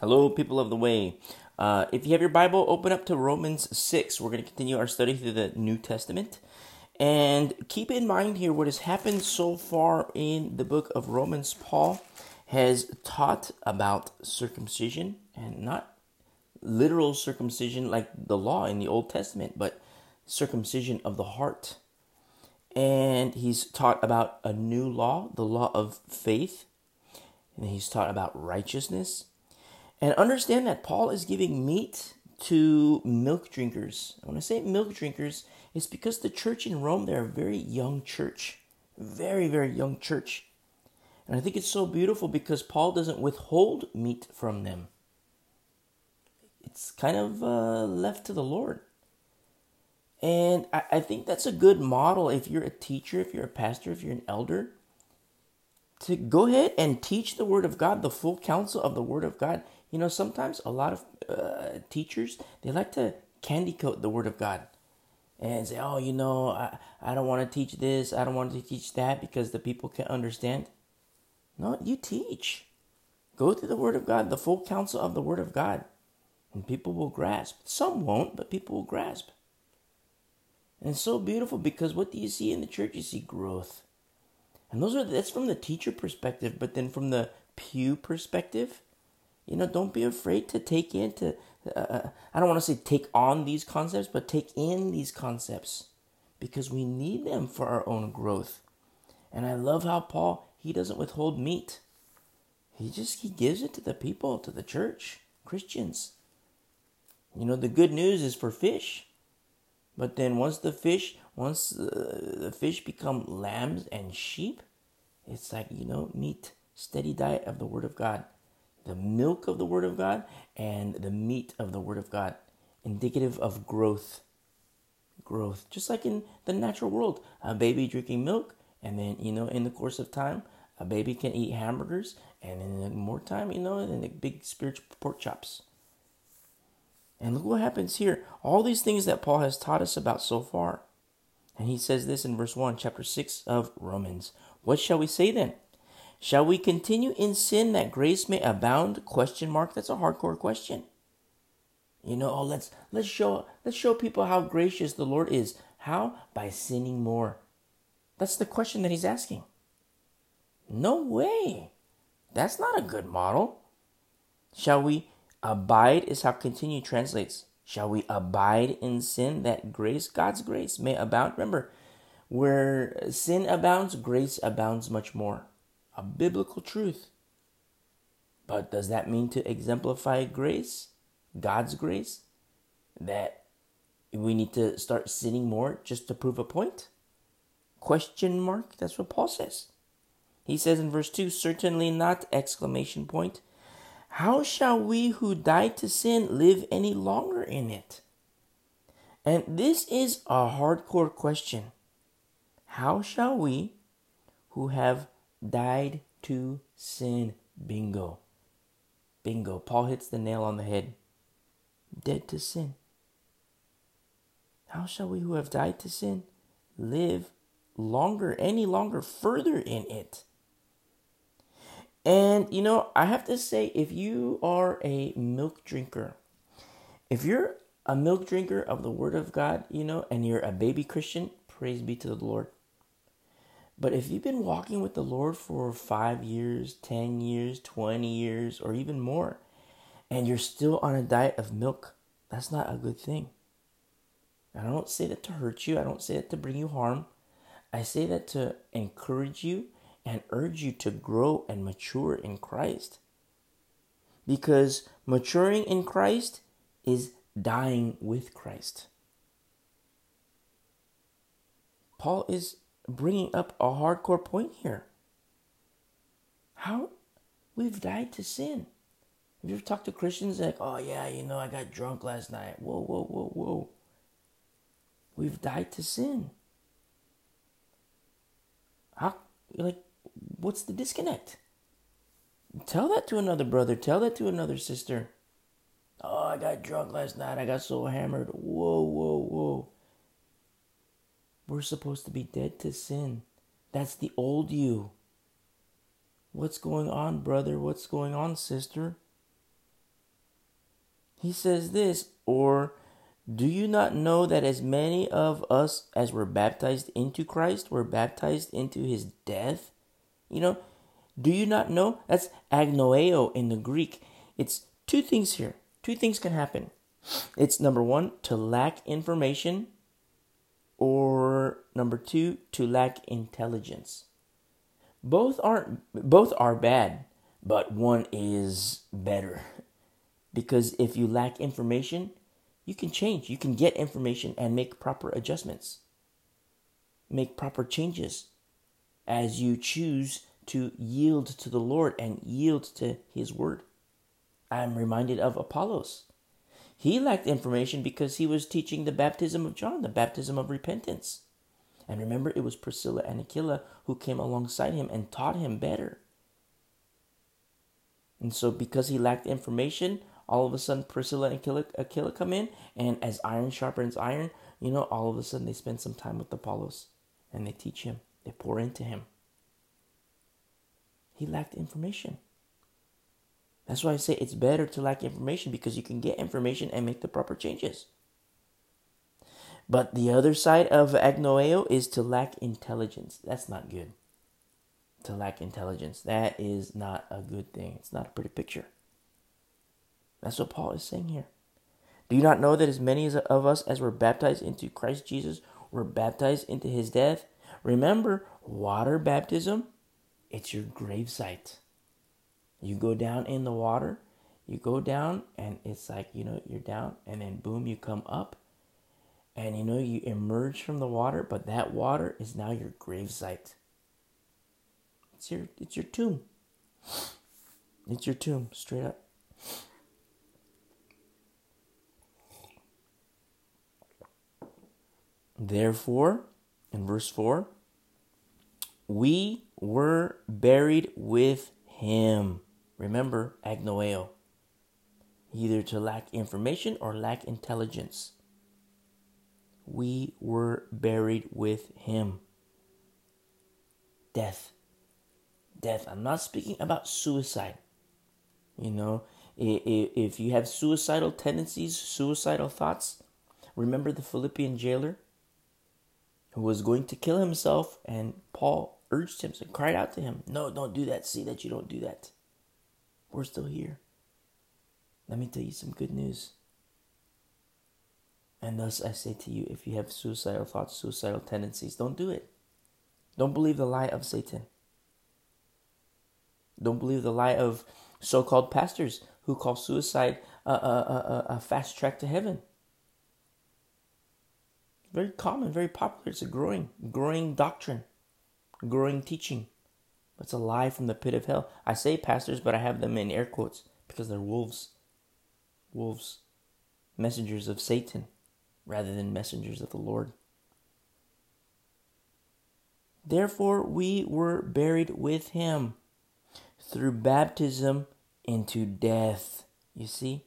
Hello, people of the way. Uh, if you have your Bible, open up to Romans 6. We're going to continue our study through the New Testament. And keep in mind here what has happened so far in the book of Romans. Paul has taught about circumcision and not literal circumcision like the law in the Old Testament, but circumcision of the heart. And he's taught about a new law, the law of faith. And he's taught about righteousness. And understand that Paul is giving meat to milk drinkers. When I say milk drinkers, it's because the church in Rome, they're a very young church. Very, very young church. And I think it's so beautiful because Paul doesn't withhold meat from them. It's kind of uh, left to the Lord. And I, I think that's a good model if you're a teacher, if you're a pastor, if you're an elder, to go ahead and teach the Word of God, the full counsel of the Word of God. You know, sometimes a lot of uh, teachers, they like to candy coat the Word of God and say, oh, you know, I, I don't want to teach this, I don't want to teach that because the people can't understand. No, you teach. Go to the Word of God, the full counsel of the Word of God, and people will grasp. Some won't, but people will grasp. And it's so beautiful because what do you see in the church? You see growth. And those are that's from the teacher perspective, but then from the pew perspective, you know, don't be afraid to take in to uh, uh I don't want to say take on these concepts, but take in these concepts because we need them for our own growth. And I love how Paul he doesn't withhold meat. He just he gives it to the people, to the church, Christians. You know, the good news is for fish. But then once the fish, once uh, the fish become lambs and sheep, it's like, you know, meat, steady diet of the Word of God. The milk of the Word of God and the meat of the Word of God, indicative of growth. Growth. Just like in the natural world, a baby drinking milk, and then, you know, in the course of time, a baby can eat hamburgers, and in more time, you know, in the big spiritual pork chops. And look what happens here. All these things that Paul has taught us about so far. And he says this in verse 1, chapter 6 of Romans. What shall we say then? Shall we continue in sin that grace may abound? Question mark. That's a hardcore question. You know, oh, let's let's show let's show people how gracious the Lord is. How? By sinning more. That's the question that he's asking. No way. That's not a good model. Shall we Abide is how continue translates. Shall we abide in sin that grace, God's grace, may abound? Remember, where sin abounds, grace abounds much more. A biblical truth. But does that mean to exemplify grace, God's grace, that we need to start sinning more just to prove a point? Question mark. That's what Paul says. He says in verse 2, certainly not, exclamation point. How shall we who died to sin live any longer in it? And this is a hardcore question. How shall we who have died to sin? Bingo. Bingo. Paul hits the nail on the head. Dead to sin. How shall we who have died to sin live longer, any longer, further in it? And you know, I have to say, if you are a milk drinker, if you're a milk drinker of the Word of God, you know, and you're a baby Christian, praise be to the Lord. But if you've been walking with the Lord for five years, 10 years, 20 years, or even more, and you're still on a diet of milk, that's not a good thing. I don't say that to hurt you, I don't say that to bring you harm. I say that to encourage you and urge you to grow and mature in Christ. Because maturing in Christ is dying with Christ. Paul is bringing up a hardcore point here. How we've died to sin. Have you ever talked to Christians like, oh yeah, you know, I got drunk last night. Whoa, whoa, whoa, whoa. We've died to sin. How like what's the disconnect? Tell that to another brother. Tell that to another sister. Oh, I got drunk last night. I got so hammered. Whoa, whoa, whoa. We're supposed to be dead to sin. That's the old you. What's going on, brother? What's going on, sister? he says this, or do you not know that as many of us as were baptized into Christ were baptized into his death? You know, do you not know? That's agnoeo in the Greek. It's two things here. Two things can happen. It's number one, to lack information, or number two, to lack intelligence. Both aren't both are bad, but one is better. Because if you lack information, you can change. You can get information and make proper adjustments. Make proper changes as you choose to yield to the Lord and yield to his word. I'm reminded of Apollos. He lacked information because he was teaching the baptism of John, the baptism of repentance. And remember, it was Priscilla and Aquila who came alongside him and taught him better. And so, because he lacked information, all of a sudden Priscilla and Aquila, Aquila come in, and as iron sharpens iron, you know, all of a sudden they spend some time with Apollos and they teach him, they pour into him. He lacked information. That's why I say it's better to lack information because you can get information and make the proper changes. But the other side of agnoeo is to lack intelligence. That's not good. To lack intelligence. That is not a good thing. It's not a pretty picture. That's what Paul is saying here. Do you not know that as many of us as were baptized into Christ Jesus were baptized into his death? Remember, water baptism, it's your gravesite. You go down in the water, you go down, and it's like, you know, you're down, and then boom, you come up. And you know, you emerge from the water, but that water is now your gravesite. It's your it's your tomb. It's your tomb, straight up. Therefore, in verse 4, we were buried with him Remember, agnoeo. Either to lack information or lack intelligence. We were buried with him. Death. Death. I'm not speaking about suicide. You know, if you have suicidal tendencies, suicidal thoughts, remember the Philippian jailer who was going to kill himself, and Paul urged him and cried out to him, No, don't do that. See that you don't do that. We're still here. Let me tell you some good news. And thus I say to you if you have suicidal thoughts, suicidal tendencies, don't do it. Don't believe the lie of Satan. Don't believe the lie of so called pastors who call suicide a, a, a, a, fast track to heaven. Very common, very popular. It's a growing, growing doctrine, growing teaching. It's a lie from the pit of hell. I say pastors, but I have them in air quotes because they're wolves. Wolves. Messengers of Satan rather than messengers of the Lord. Therefore, we were buried with him through baptism into death. You see?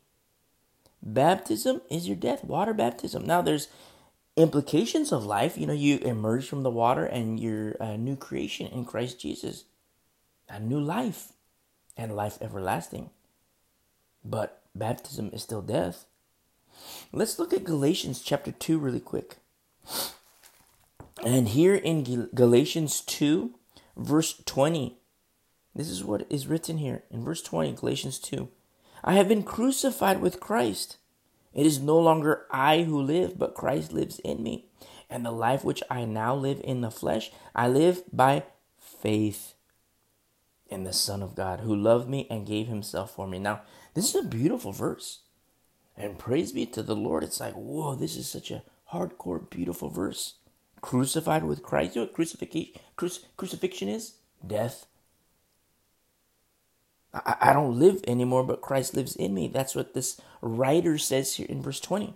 Baptism is your death, water baptism. Now, there's implications of life. You know, you emerge from the water and you're a new creation in Christ Jesus a new life and life everlasting. But baptism is still death. Let's look at Galatians chapter 2 really quick. And here in Galatians 2, verse 20, this is what is written here in verse 20, Galatians 2. I have been crucified with Christ. It is no longer I who live, but Christ lives in me. And the life which I now live in the flesh, I live by faith in the Son of God who loved me and gave himself for me. Now, this is a beautiful verse. And praise be to the Lord. It's like, whoa, this is such a hardcore, beautiful verse. Crucified with Christ. You know what crucifixion, cruci- crucifixion is? Death. I, I don't live anymore, but Christ lives in me. That's what this writer says here in verse 20.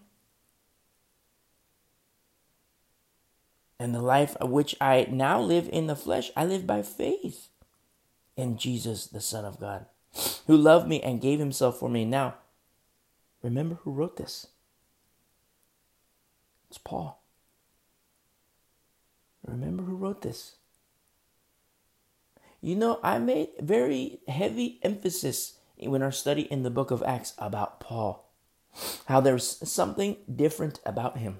And the life which I now live in the flesh, I live by faith in Jesus, the Son of God, who loved me and gave himself for me. Now, remember who wrote this? It's Paul. Remember who wrote this? You know, I made very heavy emphasis in our study in the book of Acts about Paul. how there's something different about him.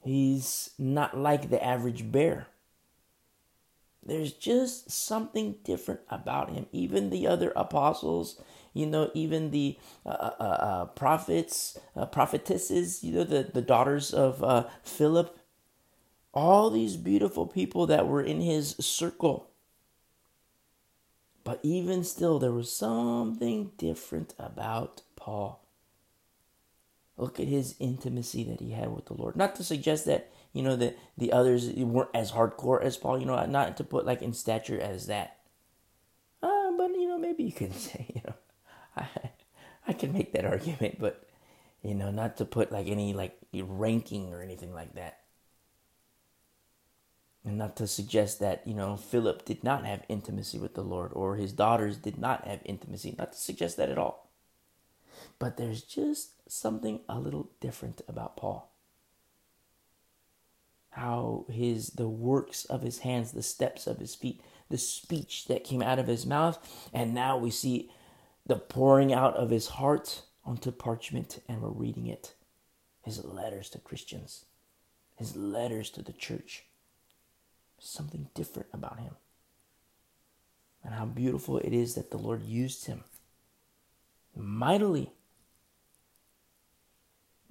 He's not like the average bear. There's just something different about him. Even the other apostles, you know, even the uh, uh, uh, uh prophets, uh, prophetesses, you know, the, the daughters of uh, Philip, all these beautiful people that were in his circle. But even still, there was something different about Paul. Look at his intimacy that he had with the Lord. Not to suggest that, you know, that the others weren't as hardcore as Paul, you know, not to put like in stature as that. Uh, but, you know, maybe you can say, you know, I, I can make that argument, but, you know, not to put like any like ranking or anything like that. And not to suggest that, you know, Philip did not have intimacy with the Lord or his daughters did not have intimacy. Not to suggest that at all. But there's just something a little different about Paul. How his the works of his hands, the steps of his feet, the speech that came out of his mouth, and now we see the pouring out of his heart onto parchment and we're reading it. His letters to Christians, his letters to the church. Something different about him. And how beautiful it is that the Lord used him mightily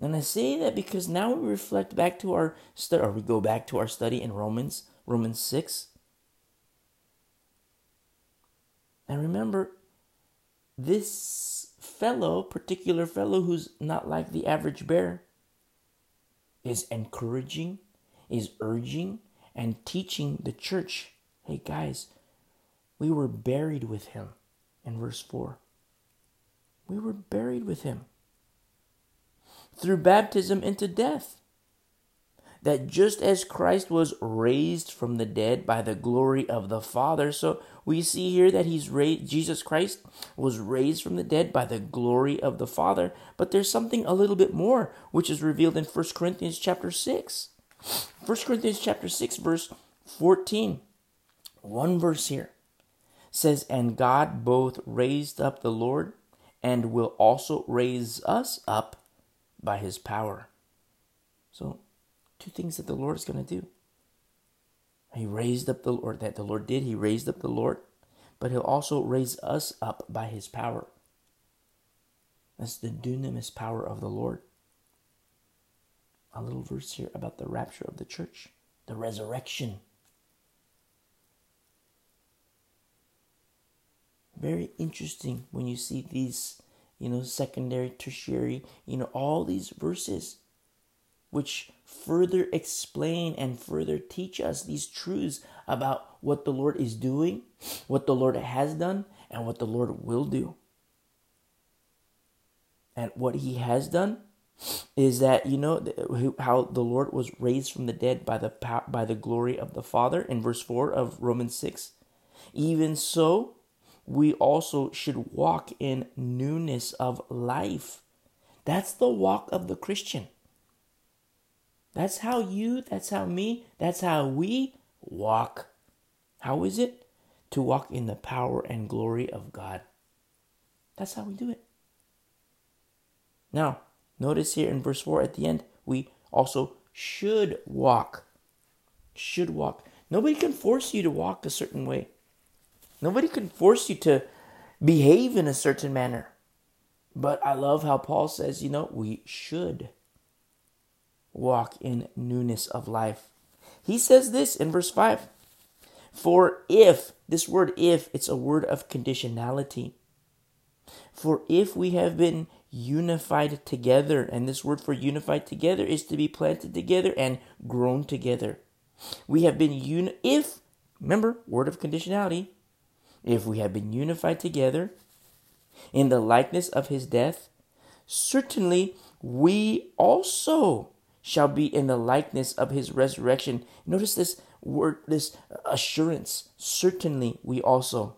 and I say that because now we reflect back to our study, or we go back to our study in Romans, Romans 6. And remember, this fellow, particular fellow who's not like the average bear, is encouraging, is urging, and teaching the church hey guys, we were buried with him in verse 4. We were buried with him through baptism into death. That just as Christ was raised from the dead by the glory of the Father, so we see here that he's raised, Jesus Christ was raised from the dead by the glory of the Father. But there's something a little bit more, which is revealed in 1 Corinthians chapter 6. 1 Corinthians chapter 6, verse 14. One verse here says, And God both raised up the Lord and will also raise us up by his power. So, two things that the Lord is going to do. He raised up the Lord, that the Lord did. He raised up the Lord, but he'll also raise us up by his power. That's the dunamis power of the Lord. A little verse here about the rapture of the church, the resurrection. Very interesting when you see these you know, secondary, tertiary, you know, all these verses which further explain and further teach us these truths about what the Lord is doing, what the Lord has done, and what the Lord will do. And what he has done is that you know how the Lord was raised from the dead by the by the glory of the Father in verse 4 of Romans 6. Even so, we also should walk in newness of life. That's the walk of the Christian. That's how you, that's how me, that's how we walk. How is it? To walk in the power and glory of God. That's how we do it. Now, notice here in verse 4 at the end, we also should walk. Should walk. Nobody can force you to walk a certain way. Nobody can force you to behave in a certain manner. But I love how Paul says, you know, we should walk in newness of life. He says this in verse 5 For if, this word if, it's a word of conditionality. For if we have been unified together, and this word for unified together is to be planted together and grown together. We have been un if, remember, word of conditionality, if we have been unified together in the likeness of his death, certainly we also shall be in the likeness of his resurrection. Notice this word, this assurance. Certainly we also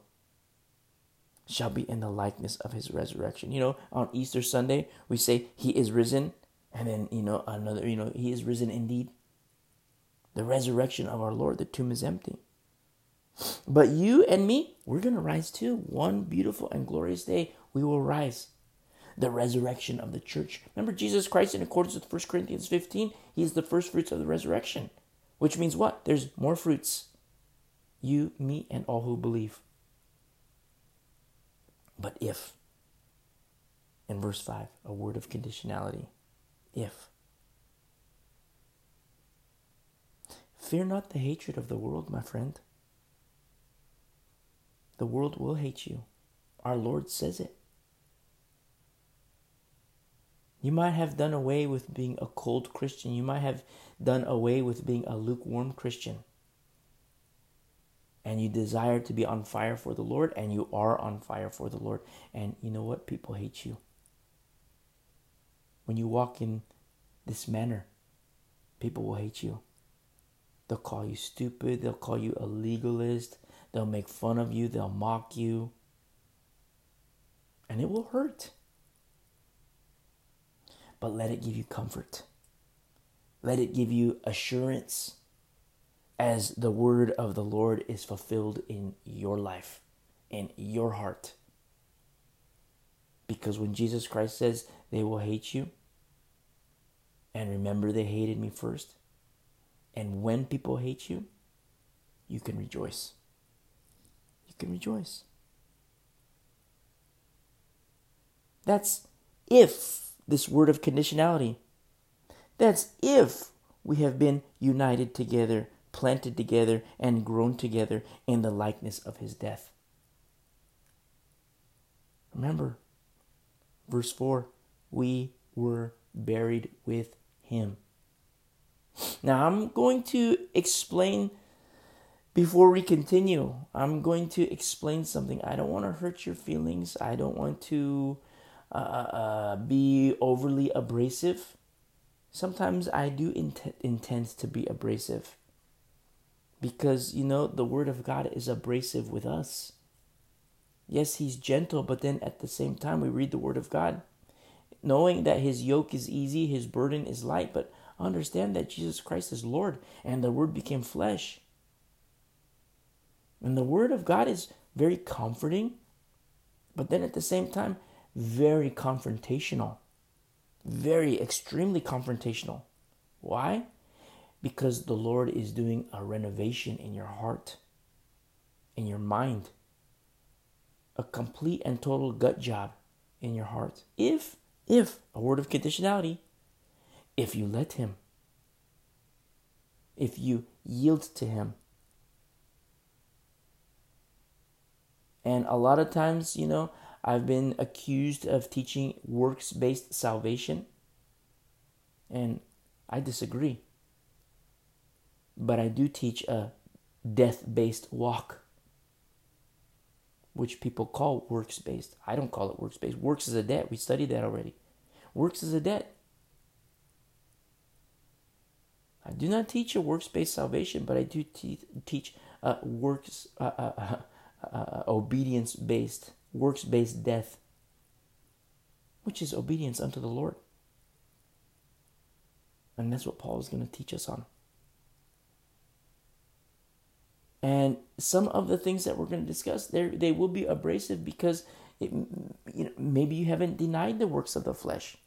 shall be in the likeness of his resurrection. You know, on Easter Sunday, we say he is risen, and then, you know, another, you know, he is risen indeed. The resurrection of our Lord, the tomb is empty. But you and me, we're going to rise too. One beautiful and glorious day, we will rise. the resurrection of the church. Remember, Jesus Christ, in accordance with 1 Corinthians 15, he is the first fruits of the resurrection, which means what? There's more fruits. You, me, and all who believe. But if, in verse 5, a word of conditionality, if. Fear not the hatred of the world, my friend. The world will hate you. Our Lord says it. You might have done away with being a cold Christian. You might have done away with being a lukewarm Christian. And you desire to be on fire for the Lord, and you are on fire for the Lord. And you know what? People hate you. When you walk in this manner, people will hate you. They'll call you stupid. They'll call you a legalist. They'll make fun of you. They'll mock you. And it will hurt. But let it give you comfort. Let it give you assurance as the word of the Lord is fulfilled in your life, in your heart. Because when Jesus Christ says they will hate you, and remember they hated me first, and when people hate you, you can rejoice. You can rejoice. That's if this word of conditionality. That's if we have been united together, planted together, and grown together in the likeness of his death. Remember, verse 4 we were buried with him. Now, I'm going to explain before we continue. I'm going to explain something. I don't want to hurt your feelings. I don't want to uh, uh, be overly abrasive. Sometimes I do int- intend to be abrasive because, you know, the Word of God is abrasive with us. Yes, He's gentle, but then at the same time, we read the Word of God knowing that His yoke is easy, His burden is light, but understand that Jesus Christ is Lord and the Word became flesh. And the Word of God is very comforting, but then at the same time, very confrontational. Very extremely confrontational. Why? Because the Lord is doing a renovation in your heart, in your mind, a complete and total gut job in your heart. If, if, a word of conditionality, if you let Him, if you yield to Him. And a lot of times, you know, I've been accused of teaching works based salvation, and I disagree. But I do teach a death based walk, which people call works based. I don't call it works based. Works is a debt. We studied that already. Works is a debt. I do not teach a works based salvation, but I do te- teach a works uh, uh, uh, obedience based, works based death, which is obedience unto the Lord. And that's what Paul is going to teach us on. And some of the things that we're going to discuss, they will be abrasive because it, you know, maybe you haven't denied the works of the flesh.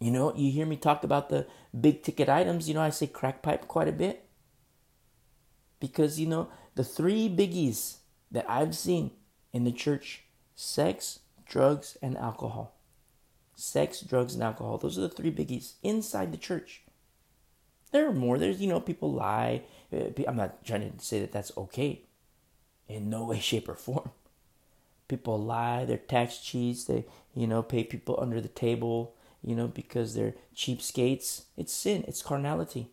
You know, you hear me talk about the big ticket items. You know, I say crack pipe quite a bit. Because, you know, the three biggies that I've seen in the church sex, drugs, and alcohol. Sex, drugs, and alcohol. Those are the three biggies inside the church. There are more. There's, you know, people lie. Uh, I'm not trying to say that that's okay. In no way, shape, or form. People lie. They're tax cheats. They, you know, pay people under the table you know, because they're cheapskates. It's sin, it's carnality.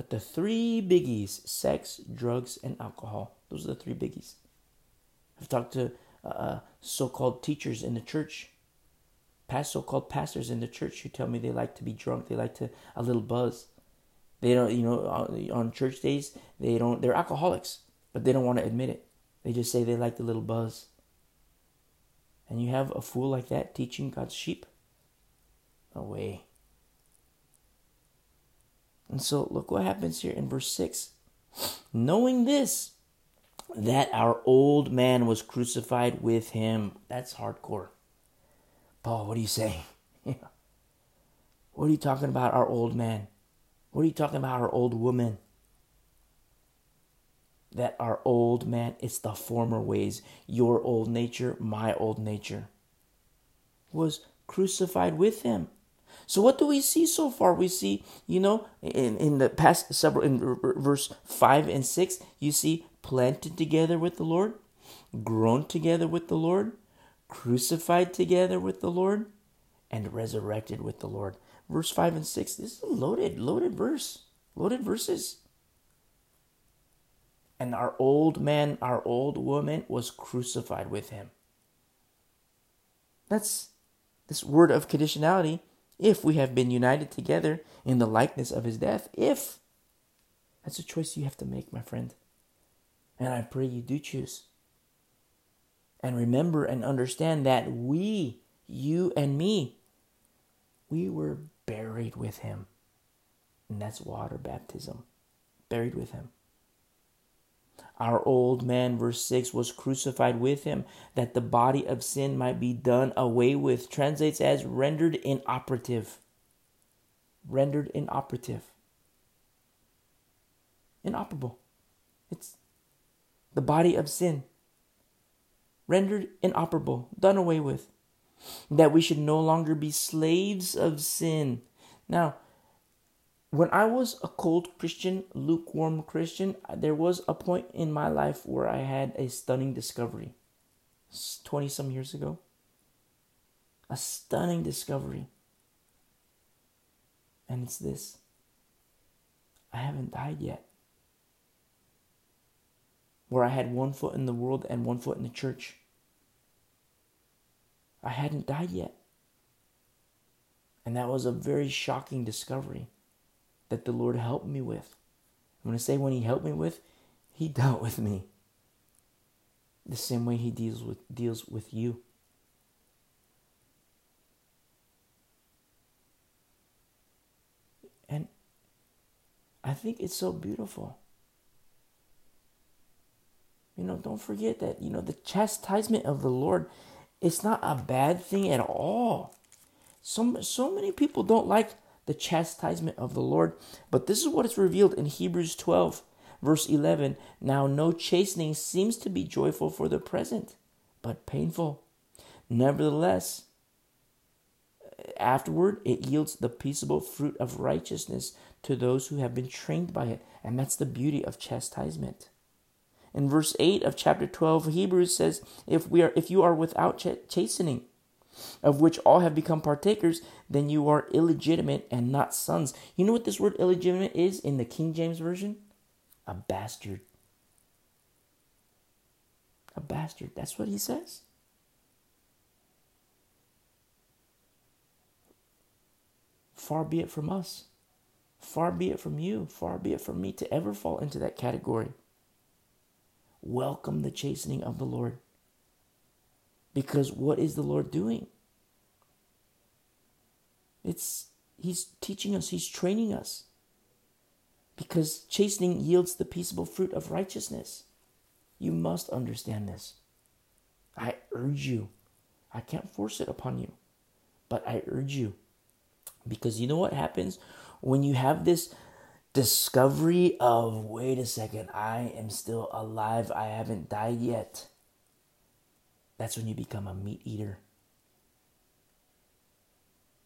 But the three biggies sex, drugs, and alcohol those are the three biggies. I've talked to uh, uh so called teachers in the church, past so called pastors in the church who tell me they like to be drunk, they like to a little buzz. They don't, you know, on church days, they don't, they're alcoholics, but they don't want to admit it. They just say they like the little buzz and you have a fool like that teaching God's sheep? Away. And so look what happens here in verse 6. Knowing this, that our old man was crucified with him. That's hardcore. Paul, what are you saying? What are you talking about, our old man? What are you talking about, our old woman? That our old man, it's the former ways, your old nature, my old nature, was crucified with him. So what do we see so far? We see, you know, in, in the past several, in verse 5 and 6, you see planted together with the Lord, grown together with the Lord, crucified together with the Lord, and resurrected with the Lord. Verse 5 and 6, this is a loaded, loaded verse, loaded verses. And our old man, our old woman was crucified with him. That's this word of conditionality. If we have been united together in the likeness of his death, if that's a choice you have to make, my friend. And I pray you do choose. And remember and understand that we, you and me, we were buried with him. And that's water baptism. Buried with him. Our old man, verse 6, was crucified with him that the body of sin might be done away with. Translates as rendered inoperative. Rendered inoperative. Inoperable. It's the body of sin, rendered inoperable, done away with, that we should no longer be slaves of sin. Now, when I was a cold Christian, lukewarm Christian, there was a point in my life where I had a stunning discovery. 20 some years ago. A stunning discovery. And it's this I haven't died yet where I had one foot in the world and one foot in the church. I hadn't died yet. And that was a very shocking discovery that the Lord helped me with. I'm going to say when He helped me with, He dealt with me the same way He deals with, deals with you. And I think it's so beautiful you know, don't forget that, you know, the chastisement of the Lord, it's not a bad thing at all. So, so many people don't like the chastisement of the Lord, but this is what is revealed in Hebrews 12, verse 11. Now, no chastening seems to be joyful for the present, but painful. Nevertheless, afterward it yields the peaceable fruit of righteousness to those who have been trained by it. And that's the beauty of chastisement. In verse 8 of chapter 12 Hebrews says, if we are if you are without ch- chastening, of which all have become partakers, then you are illegitimate and not sons. You know what this word illegitimate is in the King James Version? A bastard. A bastard. That's what he says. Far be it from us. Far be it from you. Far be it from me to ever fall into that category welcome the chastening of the Lord. Because what is the Lord doing? It's He's teaching us, He's training us. Because chastening yields the peaceable fruit of righteousness. You must understand this. I urge you. I can't force it upon you, but I urge you. Because you know what happens when you have this discovery of wait a second, I am still alive, I haven't died yet. That's when you become a meat eater.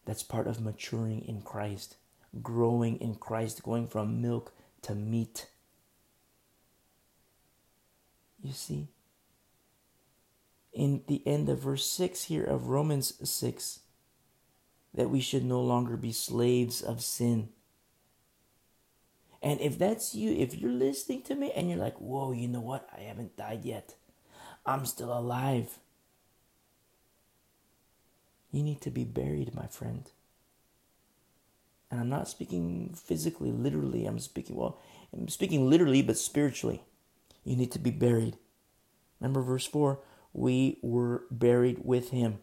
That's part of maturing in Christ, growing in Christ, going from milk to meat. You see? In the end of verse 6 here of Romans 6, that we should no longer be slaves of sin and if that's you, if you're listening to me and you're like, whoa, you know what? I haven't died yet. I'm still alive. You need to be buried, my friend. And I'm not speaking physically, literally. I'm speaking, well, I'm speaking literally, but spiritually. You need to be buried. Remember verse 4 we were buried with him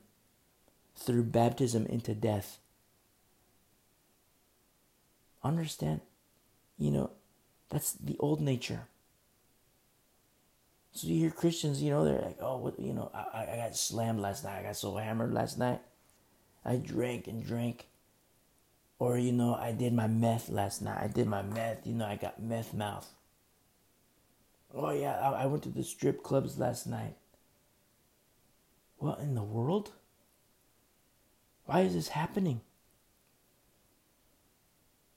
through baptism into death. Understand? You know, that's the old nature. So you hear Christians, you know, they're like, oh, what, you know, I, I got slammed last night. I got so hammered last night. I drank and drank. Or, you know, I did my meth last night. I did my meth. You know, I got meth mouth. Oh, yeah, I, I went to the strip clubs last night. What in the world? Why is this happening?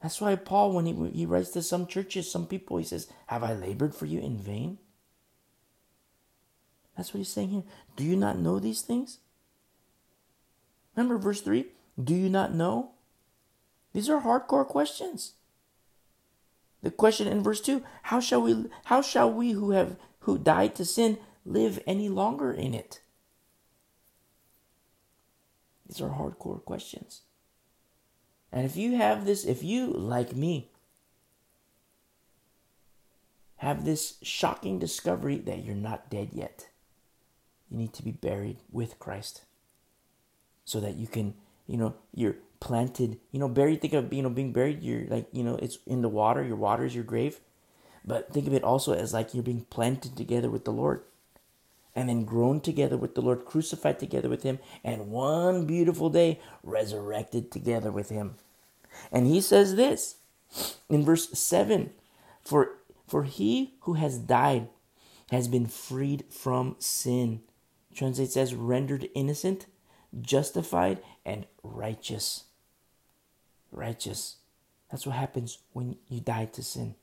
That's why Paul, when he, he writes to some churches, some people, he says, Have I labored for you in vain? That's what he's saying here. Do you not know these things? Remember verse 3? Do you not know? These are hardcore questions. The question in verse 2, how shall we how shall we who have who died to sin live any longer in it? These are hardcore questions. And if you have this, if you, like me, have this shocking discovery that you're not dead yet, you need to be buried with Christ so that you can, you know, you're planted, you know, buried. Think of, you know, being buried, you're like, you know, it's in the water, your water is your grave. But think of it also as like you're being planted together with the Lord and then grown together with the Lord, crucified together with Him, and one beautiful day resurrected together with Him. And He says this in verse 7 For, for he who has died has been freed from sin translates as rendered innocent, justified, and righteous. Righteous. That's what happens when you die to sin.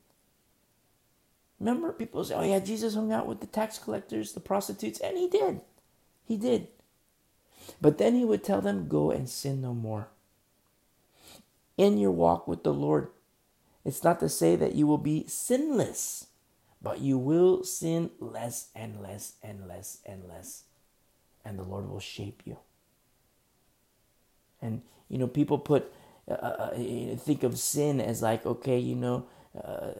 Remember, people say, oh, yeah, Jesus hung out with the tax collectors, the prostitutes, and he did. He did. But then he would tell them, go and sin no more. In your walk with the Lord, it's not to say that you will be sinless, but you will sin less and less and less and less and the Lord will shape you. And you know, people put uh, uh, uh, think of sin as like, okay, you know, uh,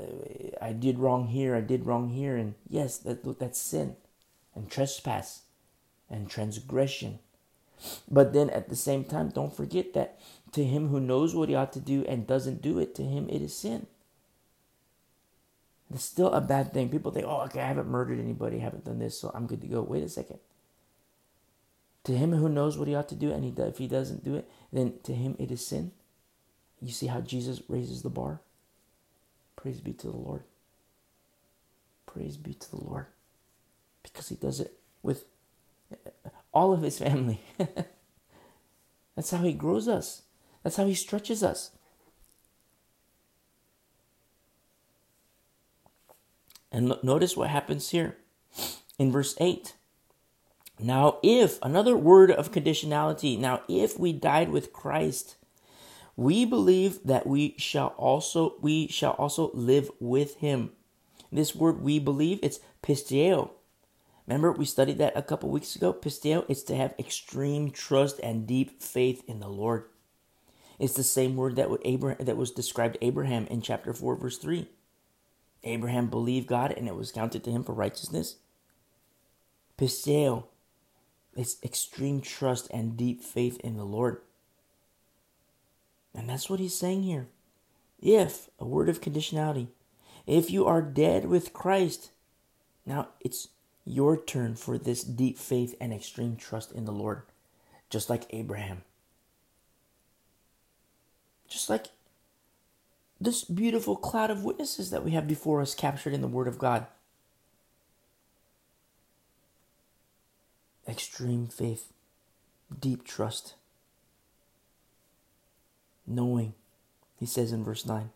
I did wrong here, I did wrong here, and yes, that that's sin, and trespass, and transgression. But then at the same time, don't forget that to him who knows what he ought to do and doesn't do it, to him it is sin. It's still a bad thing. People think, oh, okay, I haven't murdered anybody, I haven't done this, so I'm good to go. Wait a second. To him who knows what he ought to do, and he if he doesn't do it, then to him it is sin. You see how Jesus raises the bar? Praise be to the Lord. Praise be to the Lord. Because he does it with all of his family. That's how he grows us, that's how he stretches us. And notice what happens here in verse 8. Now, if, another word of conditionality, now if we died with Christ, we believe that we shall also we shall also live with him. This word we believe, it's pisteo. Remember we studied that a couple weeks ago? Pisteo, it's to have extreme trust and deep faith in the Lord. It's the same word that Abraham that was described Abraham in chapter 4 verse 3. Abraham believed God and it was counted to him for righteousness. Pisteo, it's extreme trust and deep faith in the Lord. And that's what he's saying here. If, a word of conditionality, if you are dead with Christ, now it's your turn for this deep faith and extreme trust in the Lord, just like Abraham. Just like this beautiful cloud of witnesses that we have before us captured in the Word of God. Extreme faith, deep trust, knowing, he says in verse 9,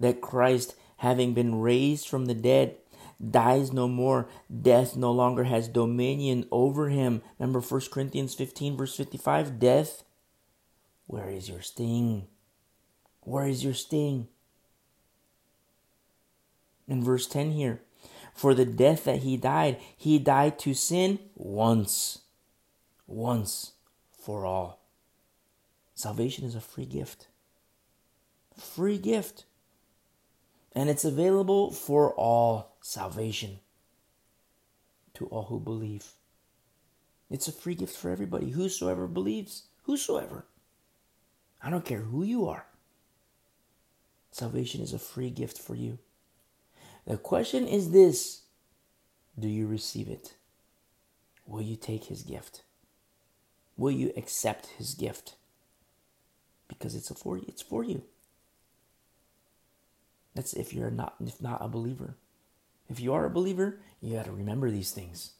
that Christ, having been raised from the dead, dies no more. Death no longer has dominion over him. Remember 1 Corinthians 15, verse 55? Death, where is your sting? Where is your sting? In verse 10 here, for the death that he died, he died to sin once, once for all. Salvation is a free gift. Free gift. And it's available for all salvation to all who believe. It's a free gift for everybody, whosoever believes, whosoever. I don't care who you are. Salvation is a free gift for you. The question is this Do you receive it? Will you take his gift? Will you accept his gift? Because it's for you. It's for you. That's if you're not if not a believer. If you are a believer, you got to remember these things.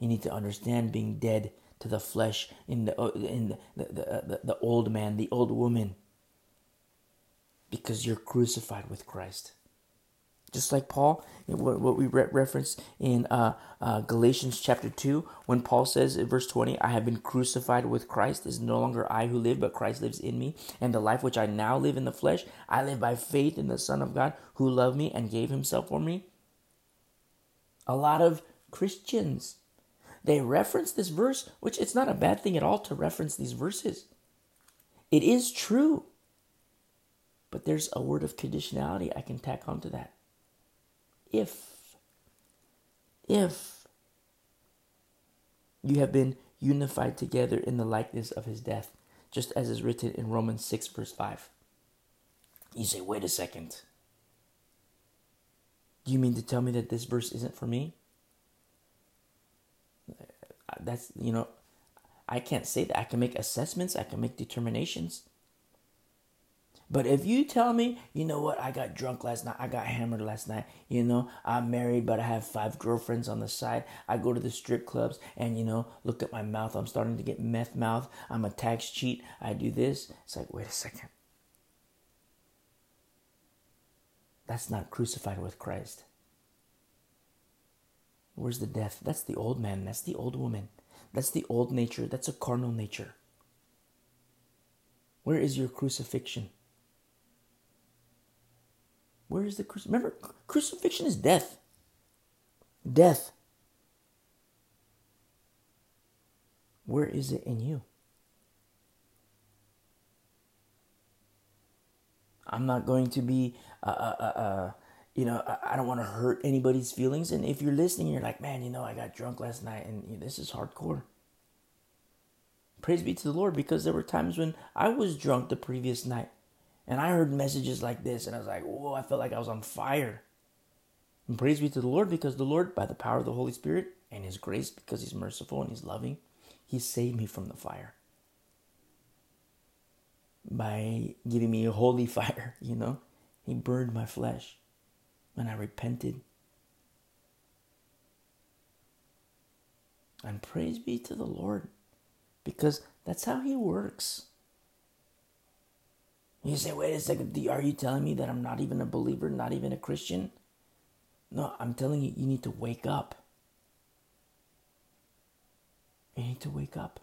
You need to understand being dead to the flesh in the in the the, the, uh, the old man, the old woman. Because you're crucified with Christ. Just like Paul, what we reference in uh, uh, Galatians chapter 2, when Paul says in verse 20, I have been crucified with Christ. It is no longer I who live, but Christ lives in me. And the life which I now live in the flesh, I live by faith in the Son of God who loved me and gave himself for me. A lot of Christians, they reference this verse, which it's not a bad thing at all to reference these verses. It is true. But there's a word of conditionality I can tack onto that if, if you have been unified together in the likeness of his death, just as is written in Romans 6, verse 5. You say, wait a second. Do you mean to tell me that this verse isn't for me? Uh, that's, you know, I can't say that. I can make assessments, I can make determinations. But if you tell me, you know what, I got drunk last night, I got hammered last night, you know, I'm married, but I have five girlfriends on the side. I go to the strip clubs and, you know, look at my mouth. I'm starting to get meth mouth. I'm a tax cheat. I do this. It's like, wait a second. That's not crucified with Christ. Where's the death? That's the old man. That's the old woman. That's the old nature. That's a carnal nature. Where is your crucifixion? Where is the crucifixion? Remember, crucifixion is death. Death. Where is it in you? I'm not going to be, uh, uh, uh, uh you know, I, I don't want to hurt anybody's feelings. And if you're listening, you're like, man, you know, I got drunk last night and you know, this is hardcore. Praise be to the Lord because there were times when I was drunk the previous night and I heard messages like this, and I was like, whoa, I felt like I was on fire. And praise be to the Lord, because the Lord, by the power of the Holy Spirit and His grace, because He's merciful and He's loving, He saved me from the fire. By giving me a holy fire, you know? He burned my flesh when I repented. And praise be to the Lord, because that's how He works. You say, wait a second, are you telling me that I'm not even a believer, not even a Christian? No, I'm telling you, you need to wake up. You need to wake up.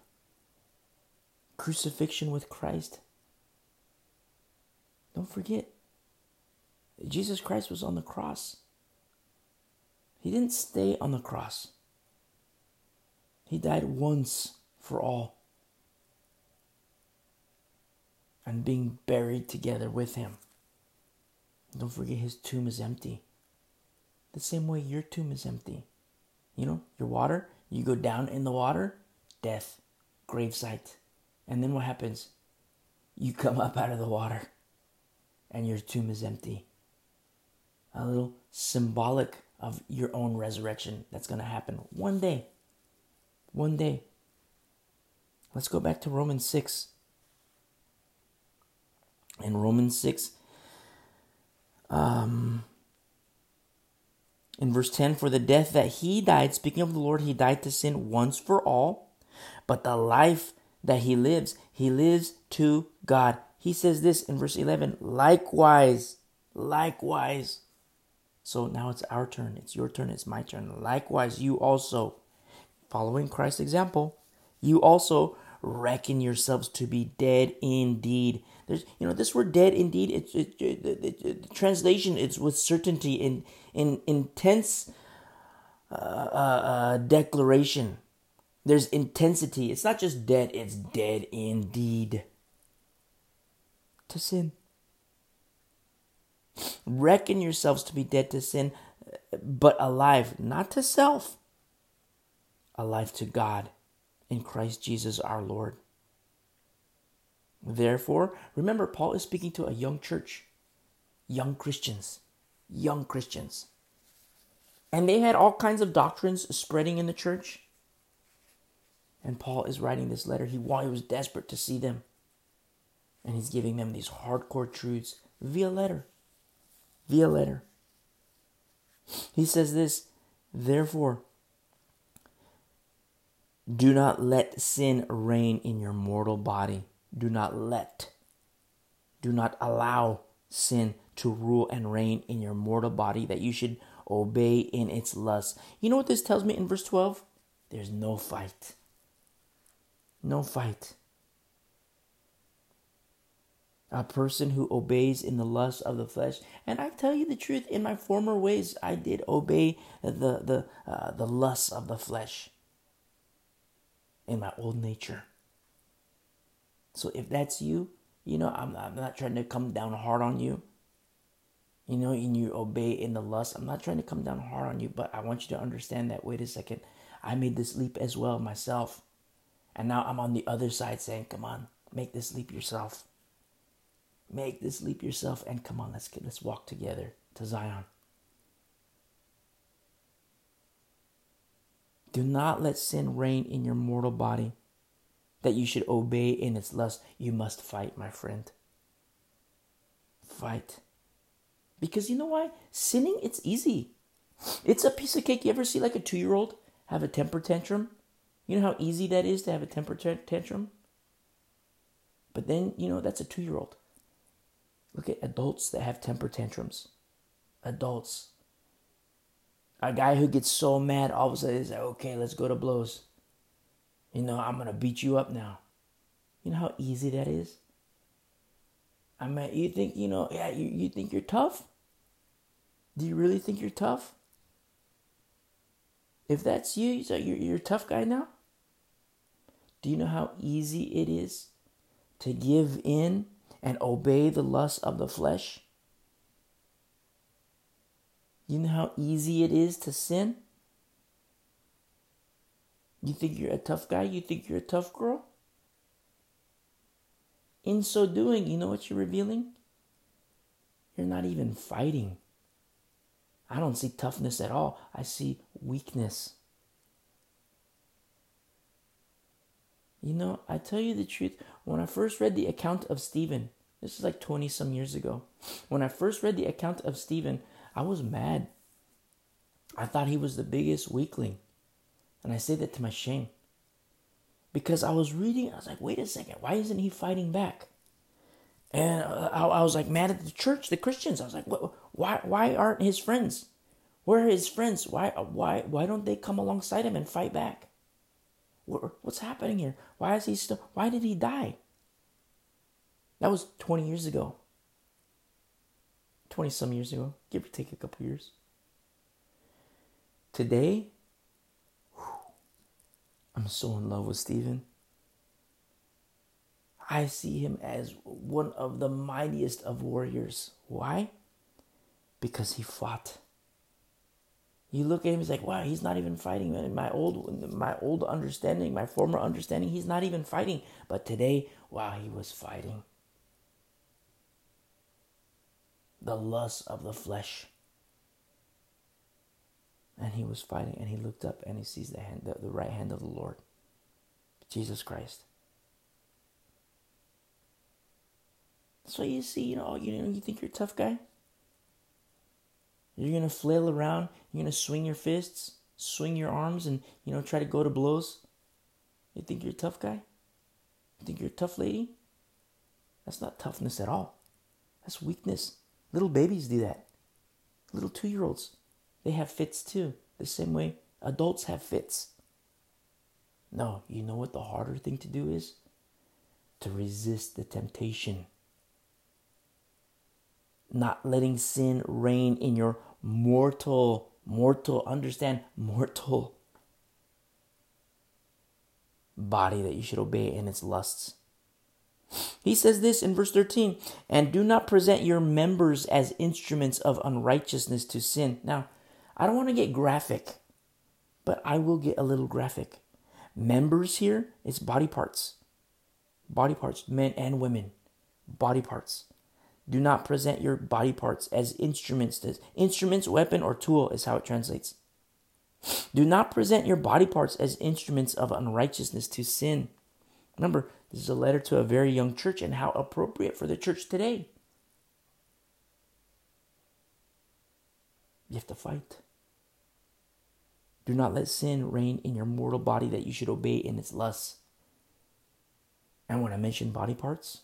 Crucifixion with Christ. Don't forget, Jesus Christ was on the cross. He didn't stay on the cross, He died once for all. And being buried together with him. Don't forget his tomb is empty. The same way your tomb is empty. You know, your water, you go down in the water, death, gravesite. And then what happens? You come up out of the water and your tomb is empty. A little symbolic of your own resurrection that's going to happen one day. One day. Let's go back to Romans 6 in Romans 6. Um, in verse 10, for the death that he died, speaking of the Lord, he died to sin once for all, but the life that he lives, he lives to God. He says this in verse 11 likewise, likewise. So now it's our turn, it's your turn, it's my turn. Likewise, you also, following Christ's example, you also reckon yourselves to be dead indeed. There's, you know, this word "dead" indeed. It's it, it, it, the translation. It's with certainty in in intense uh, uh, uh, declaration. There's intensity. It's not just dead. It's dead indeed. To sin. Reckon yourselves to be dead to sin, but alive, not to self, alive to God in Christ Jesus our Lord. Therefore, remember, Paul is speaking to a young church, young Christians, young Christians. And they had all kinds of doctrines spreading in the church. And Paul is writing this letter. He, he was desperate to see them. And he's giving them these hardcore truths via letter. Via letter. He says this, therefore, do not let sin reign in your mortal body. Do not let. Do not allow sin to rule and reign in your mortal body that you should obey in its lust. You know what this tells me in verse 12? There's no fight. No fight. A person who obeys in the lust of the flesh, and I tell you the truth. In my former ways, I did obey the the uh, the lusts of the flesh. In my old nature. So if that's you, you know I'm I'm not trying to come down hard on you. You know, and you obey in the lust. I'm not trying to come down hard on you, but I want you to understand that. Wait a second, I made this leap as well myself. And now I'm on the other side saying, come on, make this leap yourself. Make this leap yourself and come on, let's get let's walk together to Zion. Do not let sin reign in your mortal body, that you should obey in its lust. You must fight, my friend. Fight. Because you know why? Sinning, it's easy. It's a piece of cake. You ever see like a two year old have a temper tantrum? You know how easy that is to have a temper tantrum? But then, you know, that's a two year old. Look at adults that have temper tantrums. Adults. A guy who gets so mad all of a sudden is like, okay, let's go to blows. You know, I'm going to beat you up now. You know how easy that is? I mean, you think, you know, yeah, you, you think you're tough? Do you really think you're tough? If that's you, you're, you're a tough guy now? Do you know how easy it is to give in and obey the lust of the flesh? You know how easy it is to sin? You think you're a tough guy? You think you're a tough girl? In so doing, you know what you're revealing? You're not even fighting. I don't see toughness at all. I see weakness. You know, I tell you the truth, when I first read the account of Stephen, this is like 20 some years ago. When I first read the account of Stephen, I was mad. I thought he was the biggest weakling. And I say that to my shame because I was reading, I was like, wait a second, why isn't he fighting back? And I, I was like mad at the church, the Christians. I was like, why, why aren't his friends? Where are his friends? Why, why, why don't they come alongside him and fight back? What's happening here? Why is he still? Why did he die? That was 20 years ago. 20 some years ago, give or take a couple years. Today, I'm so in love with Stephen. I see him as one of the mightiest of warriors. Why? Because he fought. You look at him, he's like, wow, he's not even fighting. In my old, my old understanding, my former understanding, he's not even fighting. But today, wow, he was fighting. The lust of the flesh and he was fighting and he looked up and he sees the hand the, the right hand of the lord jesus christ. So you see you know you know you think you're a tough guy? You're gonna flail around you're gonna swing your fists swing your arms and you know try to go to blows? You think you're a tough guy? You think you're a tough lady? That's not toughness at all. That's weakness. Little babies do that. Little two-year-olds they have fits too, the same way adults have fits. No, you know what the harder thing to do is? To resist the temptation. Not letting sin reign in your mortal, mortal, understand, mortal body that you should obey in its lusts. He says this in verse 13 and do not present your members as instruments of unrighteousness to sin. Now, I don't want to get graphic, but I will get a little graphic. Members here, it's body parts. Body parts, men and women. Body parts. Do not present your body parts as instruments. Instruments, weapon, or tool is how it translates. Do not present your body parts as instruments of unrighteousness to sin. Remember, this is a letter to a very young church and how appropriate for the church today. You have to fight. Do not let sin reign in your mortal body that you should obey in its lusts. And when I mention body parts,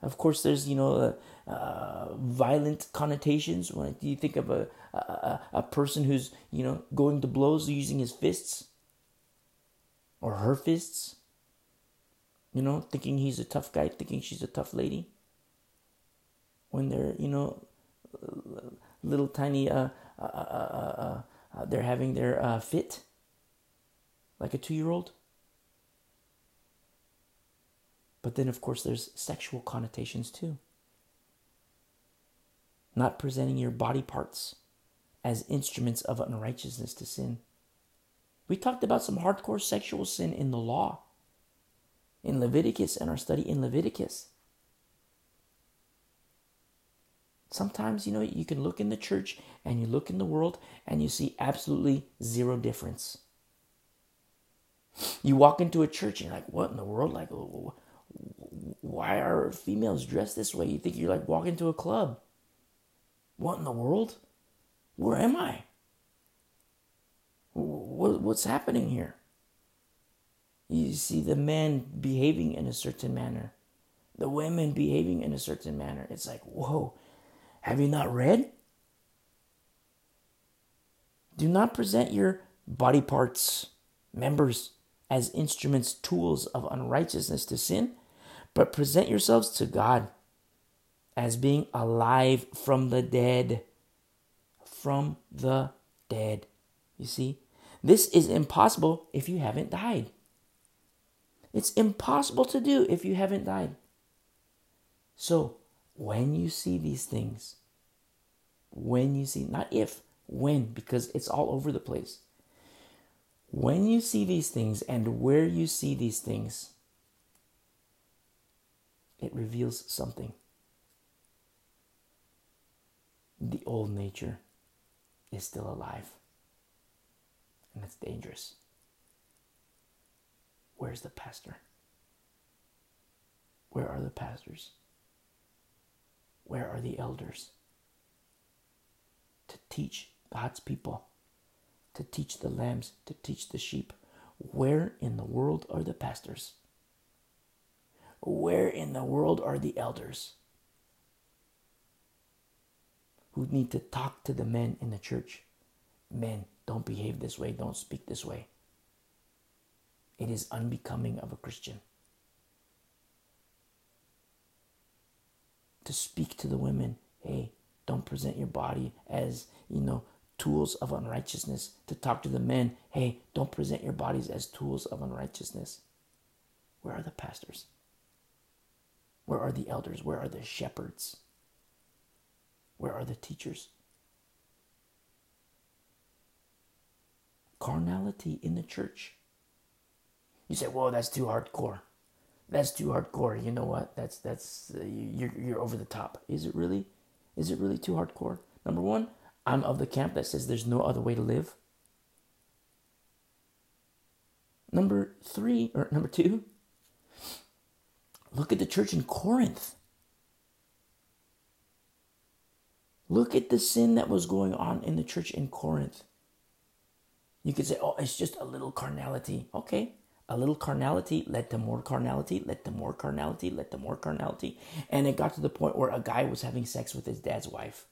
of course, there's you know uh, uh, violent connotations when you think of a, a a person who's you know going to blows using his fists or her fists. You know, thinking he's a tough guy, thinking she's a tough lady. When they're you know little tiny uh uh uh, uh, uh, uh they're having their fit like a two year old But then, of course, there's sexual connotations too. Not presenting your body parts as instruments of unrighteousness to sin. We talked about some hardcore sexual sin in the law, in Leviticus, and our study in Leviticus. Sometimes, you know, you can look in the church and you look in the world and you see absolutely zero difference. You walk into a church and you're like, what in the world? Like, why are females dressed this way? You think you're like walking to a club. What in the world? Where am I? What's happening here? You see the men behaving in a certain manner, the women behaving in a certain manner. It's like, whoa, have you not read? Do not present your body parts, members, as instruments, tools of unrighteousness to sin, but present yourselves to God as being alive from the dead. From the dead. You see, this is impossible if you haven't died. It's impossible to do if you haven't died. So, when you see these things, when you see, not if, when, because it's all over the place. When you see these things and where you see these things, it reveals something. The old nature is still alive, and it's dangerous. Where's the pastor? Where are the pastors? Where are the elders? To teach God's people, to teach the lambs, to teach the sheep. Where in the world are the pastors? Where in the world are the elders who need to talk to the men in the church? Men, don't behave this way, don't speak this way. It is unbecoming of a Christian. To speak to the women, hey, don't present your body as, you know, tools of unrighteousness. To talk to the men, hey, don't present your bodies as tools of unrighteousness. Where are the pastors? Where are the elders? Where are the shepherds? Where are the teachers? Carnality in the church. You say, "Whoa, that's too hardcore. That's too hardcore." You know what? That's that's uh, you're you're over the top. Is it really? Is it really too hardcore? Number one, I'm of the camp that says there's no other way to live. Number three, or number two, Look at the church in Corinth. Look at the sin that was going on in the church in Corinth. You could say, oh, it's just a little carnality. Okay. A little carnality led to more carnality, led to more carnality, led to more carnality. And it got to the point where a guy was having sex with his dad's wife.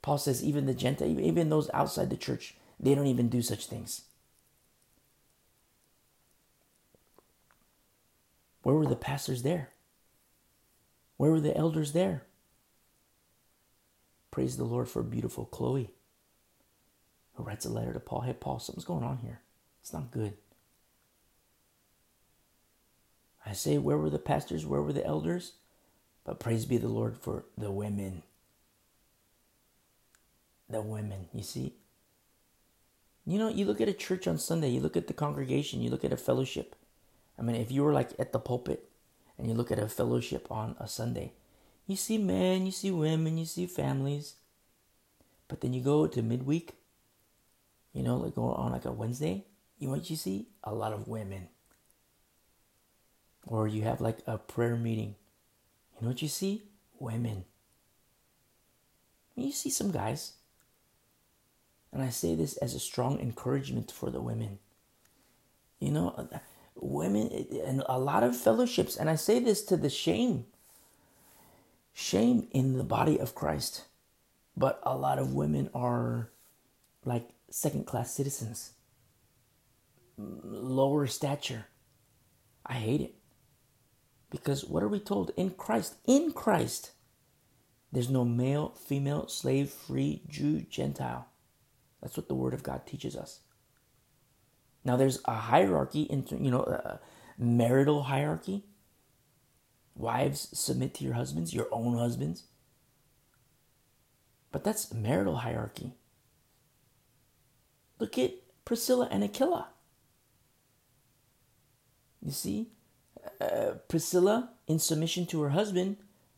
Paul says, even the Gentile, even those outside the church, they don't even do such things. Where were the pastors there? Where were the elders there? Praise the Lord for beautiful Chloe, who writes a letter to Paul. Hey, Paul, something's going on here. It's not good. I say, where were the pastors? Where were the elders? But praise be the Lord for the women. The women, you see? You know, you look at a church on Sunday, you look at the congregation, you look at a fellowship. I mean, if you were like at the pulpit and you look at a fellowship on a Sunday, you see men, you see women, you see families. But then you go to midweek, you know, like go on like a Wednesday, you know what you see? A lot of women. Or you have like a prayer meeting. You know what you see? Women. You see some guys. And I say this as a strong encouragement for the women. You know, women and a lot of fellowships, and I say this to the shame shame in the body of Christ. But a lot of women are like second class citizens, lower stature. I hate it. Because what are we told? In Christ, in Christ, there's no male, female, slave, free, Jew, Gentile. That's what the Word of God teaches us. Now, there's a hierarchy, in, you know, a marital hierarchy. Wives, submit to your husbands, your own husbands. But that's marital hierarchy. Look at Priscilla and Aquila. You see, uh, Priscilla in submission to her husband,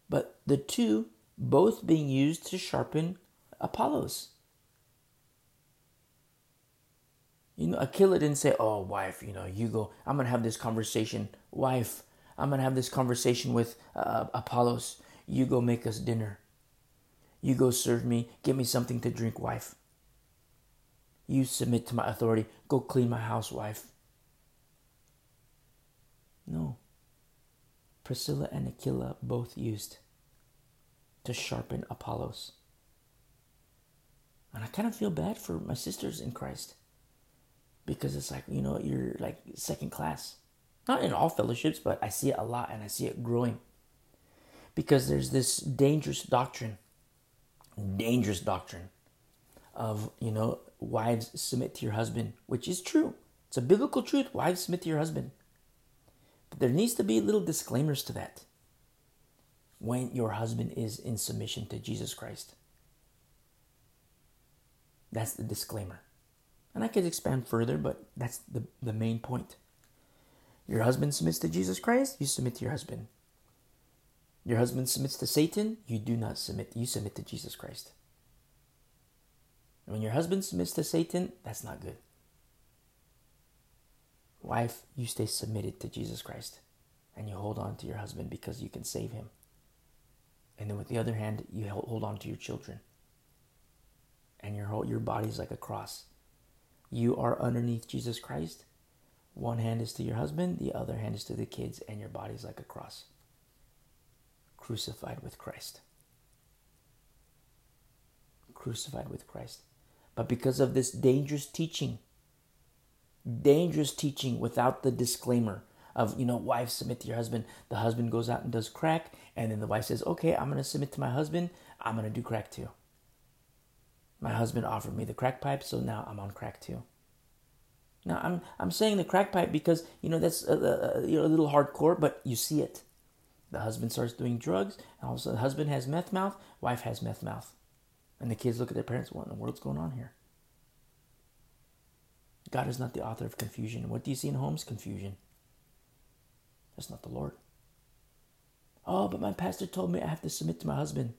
but the two both being used to sharpen Apollos. You know, Aquila didn't say, Oh, wife, you know, you go, I'm going to have this conversation. Wife, I'm going to have this conversation with uh, Apollos. You go make us dinner. You go serve me. Get me something to drink, wife. You submit to my authority. Go clean my house, wife. No. Priscilla and Aquila both used to sharpen Apollos. And I kind of feel bad for my sisters in Christ because it's like, you know, you're like second class. Not in all fellowships, but I see it a lot and I see it growing. Because there's this dangerous doctrine, dangerous doctrine of, you know, wives submit to your husband, which is true. It's a biblical truth. Wives submit to your husband. There needs to be little disclaimers to that when your husband is in submission to Jesus Christ. That's the disclaimer. And I could expand further, but that's the, the main point. Your husband submits to Jesus Christ, you submit to your husband. Your husband submits to Satan, you do not submit, you submit to Jesus Christ. When your husband submits to Satan, that's not good. Wife, you stay submitted to Jesus Christ and you hold on to your husband because you can save him. And then with the other hand, you hold on to your children. And your whole your body's like a cross. You are underneath Jesus Christ. One hand is to your husband, the other hand is to the kids, and your body's like a cross. Crucified with Christ. Crucified with Christ. But because of this dangerous teaching, dangerous teaching without the disclaimer of, you know, wife submit to your husband. The husband goes out and does crack, and then the wife says, okay, I'm going to submit to my husband. I'm going to do crack too. My husband offered me the crack pipe, so now I'm on crack too. Now I'm I'm saying the crack pipe because you know that's a, a, you know, a little hardcore, but you see it. The husband starts doing drugs, and all of also the husband has meth mouth, wife has meth mouth, and the kids look at their parents. What in the world's going on here? God is not the author of confusion. What do you see in homes? Confusion. That's not the Lord. Oh, but my pastor told me I have to submit to my husband.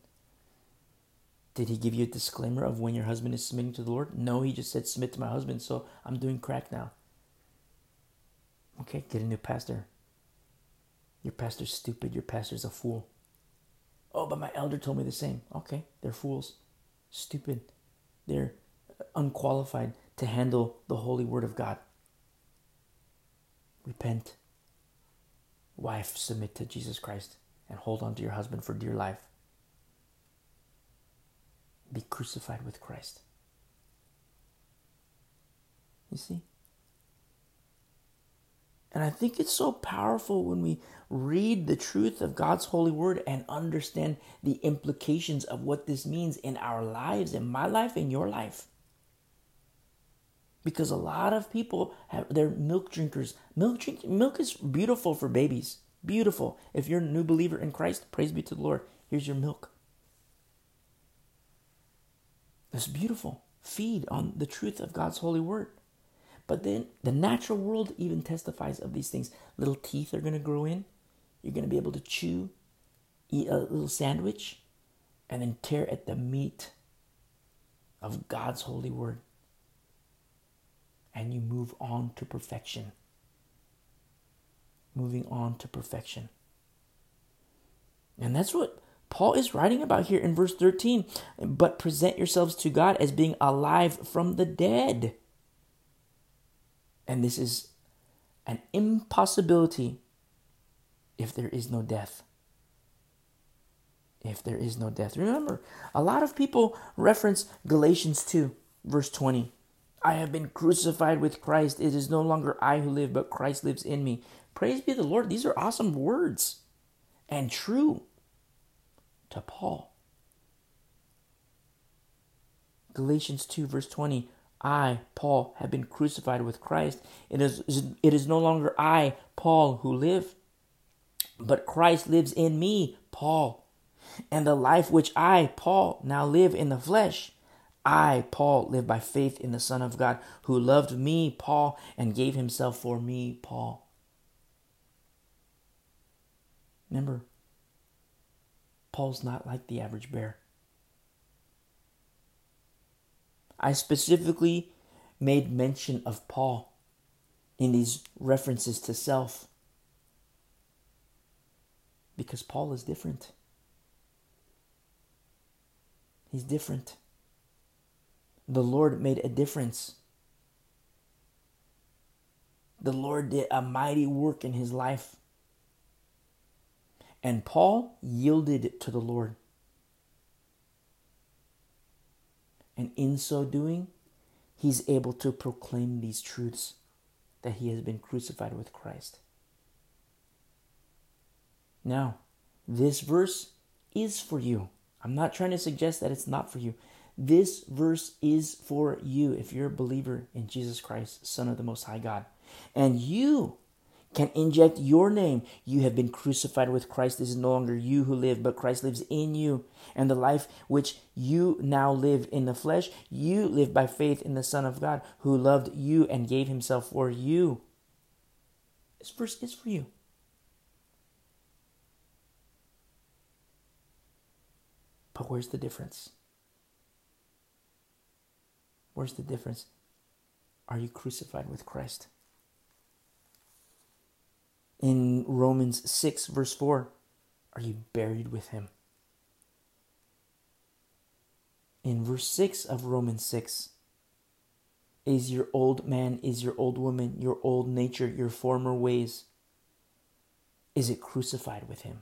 Did he give you a disclaimer of when your husband is submitting to the Lord? No, he just said, Submit to my husband, so I'm doing crack now. Okay, get a new pastor. Your pastor's stupid, your pastor's a fool. Oh, but my elder told me the same. Okay, they're fools. Stupid. They're unqualified to handle the holy word of God. Repent. Wife, submit to Jesus Christ and hold on to your husband for dear life. Be crucified with Christ. You see? And I think it's so powerful when we read the truth of God's holy word and understand the implications of what this means in our lives, in my life, in your life. Because a lot of people have they're milk drinkers. Milk drink, milk is beautiful for babies. Beautiful. If you're a new believer in Christ, praise be to the Lord. Here's your milk. It's beautiful. Feed on the truth of God's holy word. But then the natural world even testifies of these things. Little teeth are going to grow in. you're going to be able to chew, eat a little sandwich, and then tear at the meat of God's holy word. And you move on to perfection. Moving on to perfection. And that's what Paul is writing about here in verse 13. But present yourselves to God as being alive from the dead. And this is an impossibility if there is no death. If there is no death. Remember, a lot of people reference Galatians 2, verse 20. I have been crucified with Christ. It is no longer I who live, but Christ lives in me. Praise be the Lord. These are awesome words and true to Paul. Galatians 2, verse 20. I, Paul, have been crucified with Christ. It is, it is no longer I, Paul, who live, but Christ lives in me, Paul. And the life which I, Paul, now live in the flesh, I, Paul, live by faith in the Son of God, who loved me, Paul, and gave himself for me, Paul. Remember, Paul's not like the average bear. I specifically made mention of Paul in these references to self because Paul is different. He's different. The Lord made a difference. The Lord did a mighty work in his life. And Paul yielded to the Lord. And in so doing, he's able to proclaim these truths that he has been crucified with Christ. Now, this verse is for you. I'm not trying to suggest that it's not for you. This verse is for you if you're a believer in Jesus Christ, Son of the Most High God. And you can inject your name. You have been crucified with Christ. This is no longer you who live, but Christ lives in you. And the life which you now live in the flesh, you live by faith in the Son of God who loved you and gave himself for you. This verse is for you. But where's the difference? Where's the difference? Are you crucified with Christ? in Romans 6, verse 4 Are you buried with him? In verse 6 of Romans 6, is your old man, is your old woman, your old nature, your former ways, is it crucified with him?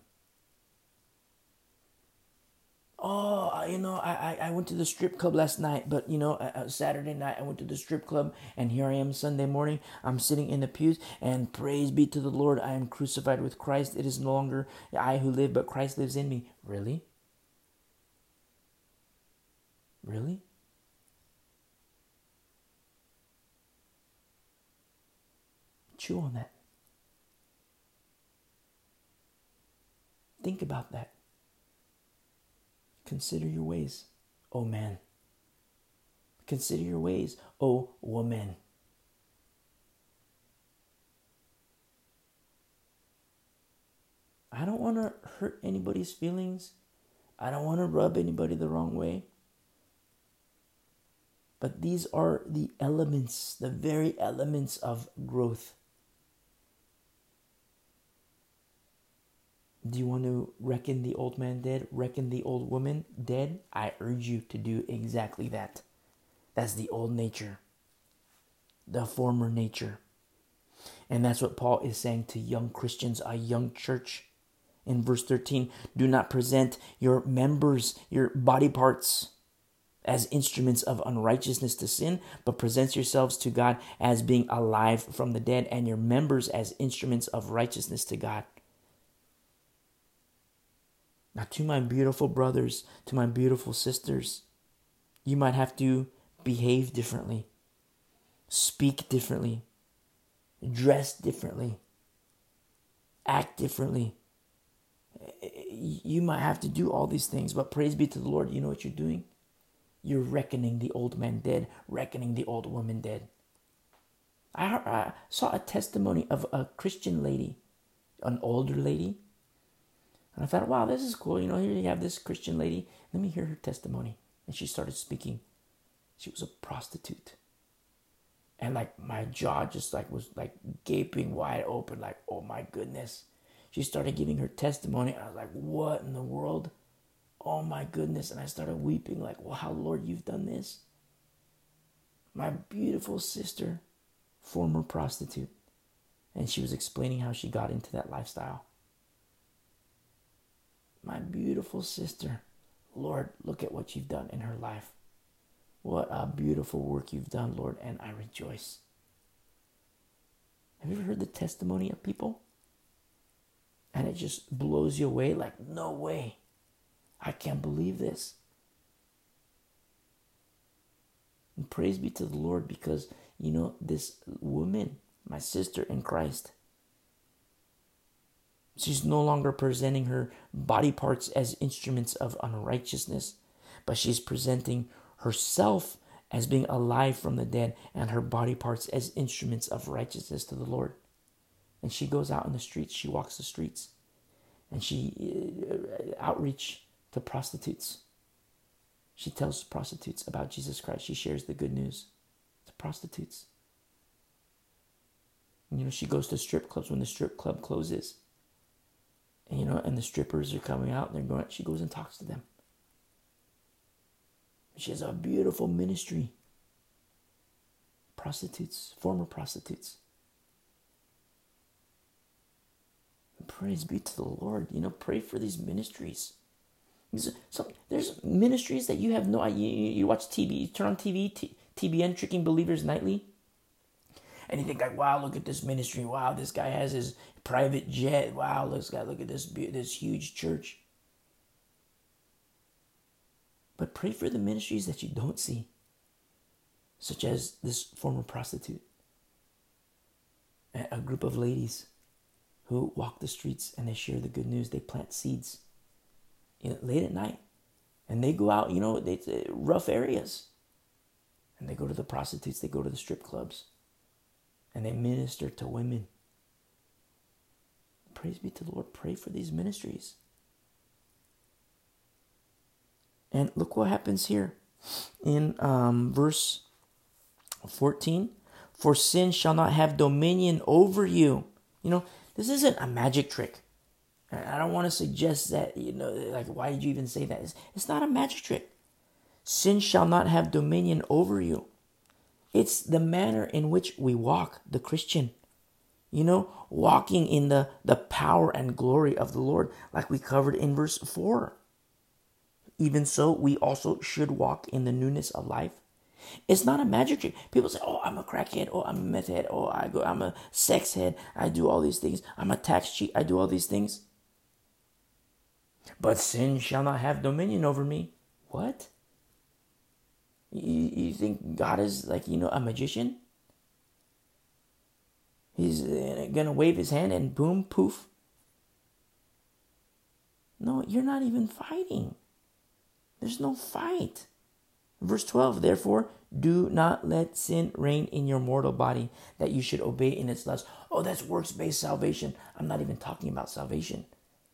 Oh, you know, I, I went to the strip club last night, but you know, uh, Saturday night I went to the strip club, and here I am Sunday morning. I'm sitting in the pews, and praise be to the Lord, I am crucified with Christ. It is no longer I who live, but Christ lives in me. Really? Really? Chew on that. Think about that. Consider your ways, O man. Consider your ways, O woman. I don't want to hurt anybody's feelings. I don't want to rub anybody the wrong way. But these are the elements, the very elements of growth. Do you want to reckon the old man dead, reckon the old woman dead? I urge you to do exactly that. That's the old nature, the former nature. And that's what Paul is saying to young Christians, a young church. In verse 13, do not present your members, your body parts, as instruments of unrighteousness to sin, but present yourselves to God as being alive from the dead, and your members as instruments of righteousness to God. Now, to my beautiful brothers, to my beautiful sisters, you might have to behave differently, speak differently, dress differently, act differently. You might have to do all these things, but praise be to the Lord, you know what you're doing? You're reckoning the old man dead, reckoning the old woman dead. I, I saw a testimony of a Christian lady, an older lady, And I thought, wow, this is cool. You know, here you have this Christian lady. Let me hear her testimony. And she started speaking. She was a prostitute. And like my jaw just like was like gaping wide open, like, oh my goodness. She started giving her testimony. I was like, what in the world? Oh my goodness. And I started weeping, like, wow, Lord, you've done this. My beautiful sister, former prostitute. And she was explaining how she got into that lifestyle. My beautiful sister, Lord, look at what you've done in her life. What a beautiful work you've done, Lord, and I rejoice. Have you ever heard the testimony of people? And it just blows you away like, no way. I can't believe this. And praise be to the Lord because, you know, this woman, my sister in Christ, she's no longer presenting her body parts as instruments of unrighteousness, but she's presenting herself as being alive from the dead and her body parts as instruments of righteousness to the Lord. And she goes out in the streets, she walks the streets, and she uh, outreach to prostitutes. She tells prostitutes about Jesus Christ. She shares the good news to prostitutes. You know, she goes to strip clubs when the strip club closes. And, you know, and the strippers are coming out and they're going, she goes and talks to them. She has a beautiful ministry. Prostitutes, former prostitutes. Praise be to the Lord. You know, pray for these ministries. Some, there's ministries that you have no idea. You, you watch TV, you turn on TV, T, TBN, Tricking Believers Nightly, and you think like, wow, look at this ministry. Wow, this guy has his private jet. Wow, this guy, look at this this huge church. But pray for the ministries that you don't see, such as this former prostitute, a group of ladies who walk the streets and they share the good news, they plant seeds you know, late at night. And they go out, you know, they rough areas. And they go to the prostitutes, they go to the strip clubs, and they minister to women. Praise be to the Lord. Pray for these ministries. And look what happens here in um, verse 14 For sin shall not have dominion over you. You know, this isn't a magic trick. I don't want to suggest that, you know, like, why did you even say that? It's, it's not a magic trick. Sin shall not have dominion over you. It's the manner in which we walk, the Christian. You know, walking in the, the power and glory of the Lord, like we covered in verse 4. Even so, we also should walk in the newness of life. It's not a magic trick. People say, "Oh, I'm a crackhead. Oh, I'm a meth head. Oh, I go. I'm a sex head. I do all these things. I'm a tax cheat. I do all these things." But sin shall not have dominion over me. What? You, you think God is like you know a magician? He's uh, gonna wave his hand and boom, poof. No, you're not even fighting. There's no fight. Verse 12, therefore, do not let sin reign in your mortal body, that you should obey in its lust. Oh, that's works based salvation. I'm not even talking about salvation.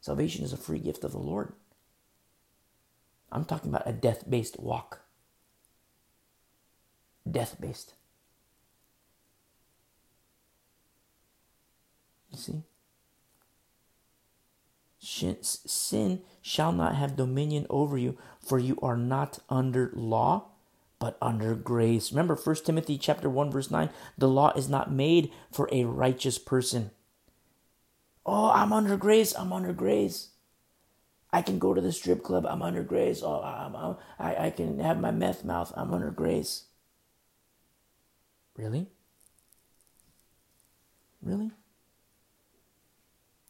Salvation is a free gift of the Lord. I'm talking about a death based walk. Death based. You see? Sin shall not have dominion over you, for you are not under law, but under grace. Remember 1 Timothy chapter 1 verse 9, the law is not made for a righteous person. Oh, I'm under grace, I'm under grace. I can go to the strip club, I'm under grace. Oh, I'm, I'm, I, I can have my meth mouth, I'm under grace. Really? Really?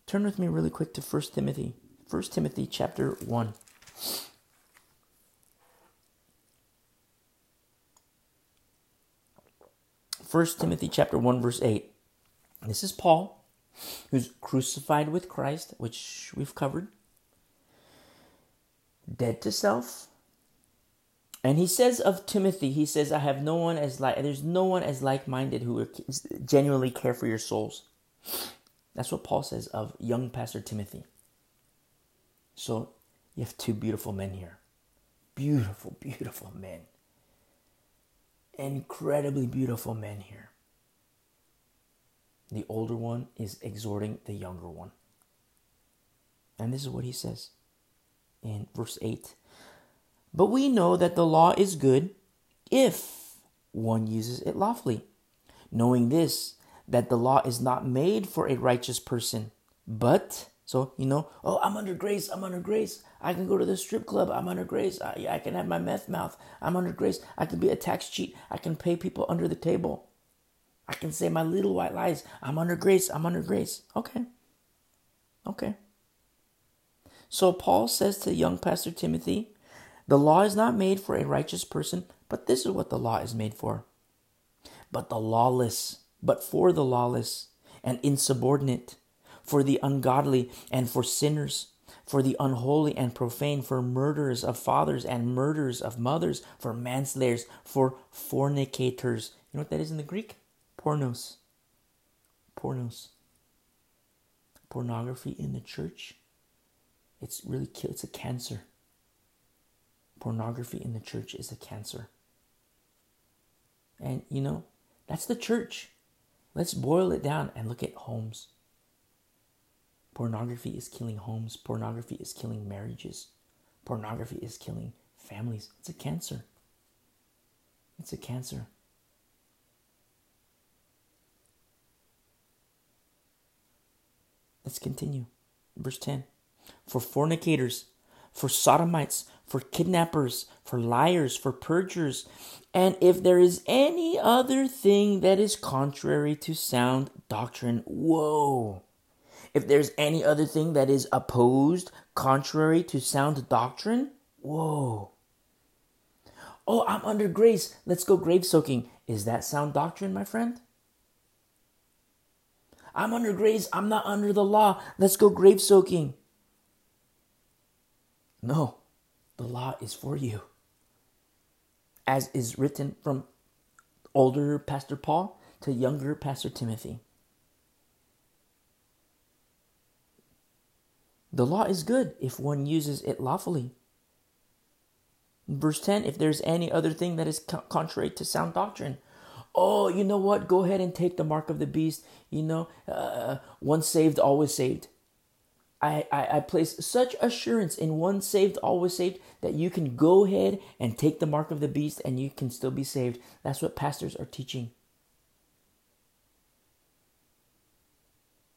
Turn with me really quick to 1 Timothy. 1 Timothy chapter 1. First Timothy chapter 1 verse 8. This is Paul who's crucified with Christ, which we've covered. Dead to self. And he says of Timothy, he says, I have no one as like there's no one as like-minded who genuinely care for your souls. That's what Paul says of young Pastor Timothy. So you have two beautiful men here. Beautiful, beautiful men. Incredibly beautiful men here. The older one is exhorting the younger one. And this is what he says in verse 8. But we know that the law is good if one uses it lawfully, knowing this, that the law is not made for a righteous person, but, so, you know, oh, I'm under grace, I'm under grace. I can go to the strip club, I'm under grace. I, I can have my meth mouth, I'm under grace. I can be a tax cheat, I can pay people under the table. I can say my little white lies. I'm under grace. I'm under grace. Okay. Okay. So Paul says to young Pastor Timothy, the law is not made for a righteous person, but this is what the law is made for. But the lawless, but for the lawless and insubordinate, for the ungodly and for sinners, for the unholy and profane, for murderers of fathers and murderers of mothers, for manslayers, for fornicators. You know what that is in the Greek? Pornos. Pornos. Pornography in the church. It's really it's a cancer. Pornography in the church is a cancer. And you know, that's the church. Let's boil it down and look at homes. Pornography is killing homes. Pornography is killing marriages. Pornography is killing families. It's a cancer. It's a cancer. Let's continue. Verse 10 For fornicators, for sodomites, for kidnappers, for liars, for perjurers, and if there is any other thing that is contrary to sound doctrine, whoa. If there's any other thing that is opposed, contrary to sound doctrine, whoa. Oh, I'm under grace. Let's go grave soaking. Is that sound doctrine, my friend? I'm under grace. I'm not under the law. Let's go grave soaking. No, the law is for you. As is written from older Pastor Paul to younger Pastor Timothy. The law is good if one uses it lawfully. Verse 10 If there's any other thing that is contrary to sound doctrine, oh, you know what? Go ahead and take the mark of the beast. You know, uh, once saved, always saved. I, I, I place such assurance in one saved, always saved that you can go ahead and take the mark of the beast and you can still be saved. That's what pastors are teaching.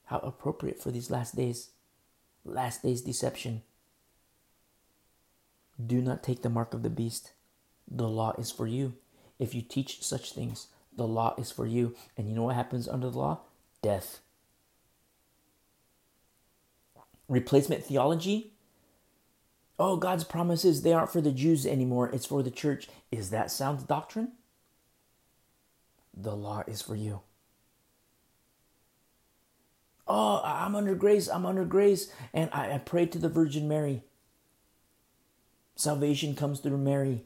How appropriate for these last days. Last days deception. Do not take the mark of the beast. The law is for you. If you teach such things, the law is for you. And you know what happens under the law? Death. Replacement theology. Oh, God's promises, they aren't for the Jews anymore, it's for the church. Is that sound doctrine? The law is for you. Oh, I'm under grace, I'm under grace, and I, I pray to the Virgin Mary. Salvation comes through Mary.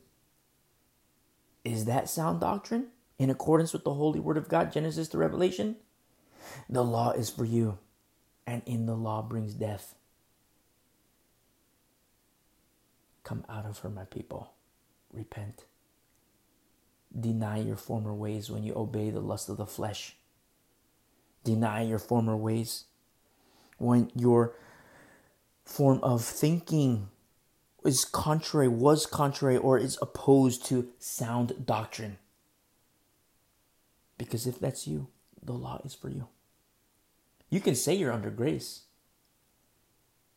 Is that sound doctrine? in accordance with the holy word of God, Genesis to Revelation, the law is for you, and in the law brings death. Come out of her, my people. Repent. Deny your former ways when you obey the lust of the flesh. Deny your former ways when your form of thinking is contrary, was contrary, or is opposed to sound doctrine. Because if that's you, the law is for you. You can say you're under grace,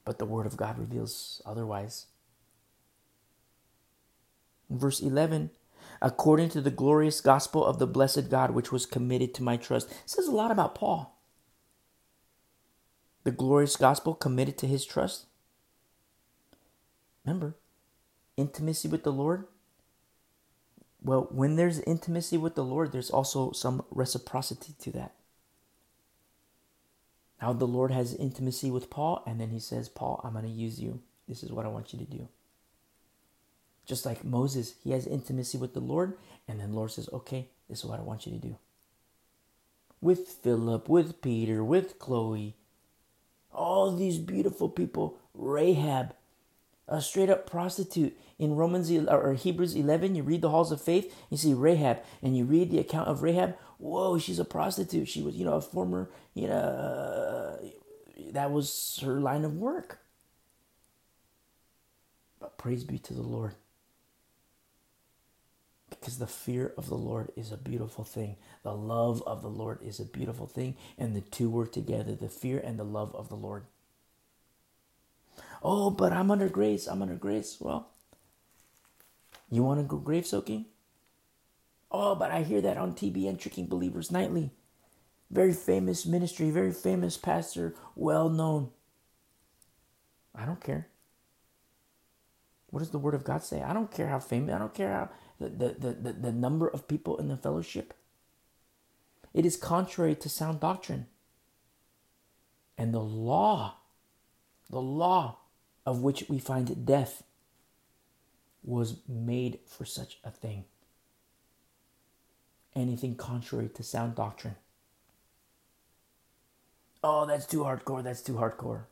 but the Word of God reveals otherwise. In verse 11, according to the glorious gospel of the blessed God which was committed to my trust, says a lot about Paul. The glorious gospel committed to his trust. Remember, intimacy with the Lord well, when there's intimacy with the Lord, there's also some reciprocity to that. Now, the Lord has intimacy with Paul, and then he says, Paul, I'm going to use you. This is what I want you to do. Just like Moses, he has intimacy with the Lord, and then the Lord says, Okay, this is what I want you to do. With Philip, with Peter, with Chloe, all these beautiful people, Rahab, a straight up prostitute. In Romans or Hebrews 11, you read the halls of faith, you see Rahab, and you read the account of Rahab. Whoa, she's a prostitute. She was, you know, a former, you know, uh, that was her line of work. But praise be to the Lord. Because the fear of the Lord is a beautiful thing. The love of the Lord is a beautiful thing. And the two work together the fear and the love of the Lord. Oh, but I'm under grace. I'm under grace. Well, you want to go grave soaking? Oh, but I hear that on TBN Tricking Believers Nightly. Very famous ministry, very famous pastor, well known. I don't care. What does the Word of God say? I don't care how famous, I don't care how the, the, the, the number of people in the fellowship. It is contrary to sound doctrine. And the law, the law of which we find death, was made for such a thing. Anything contrary to sound doctrine. Oh, that's too hardcore, that's too hardcore.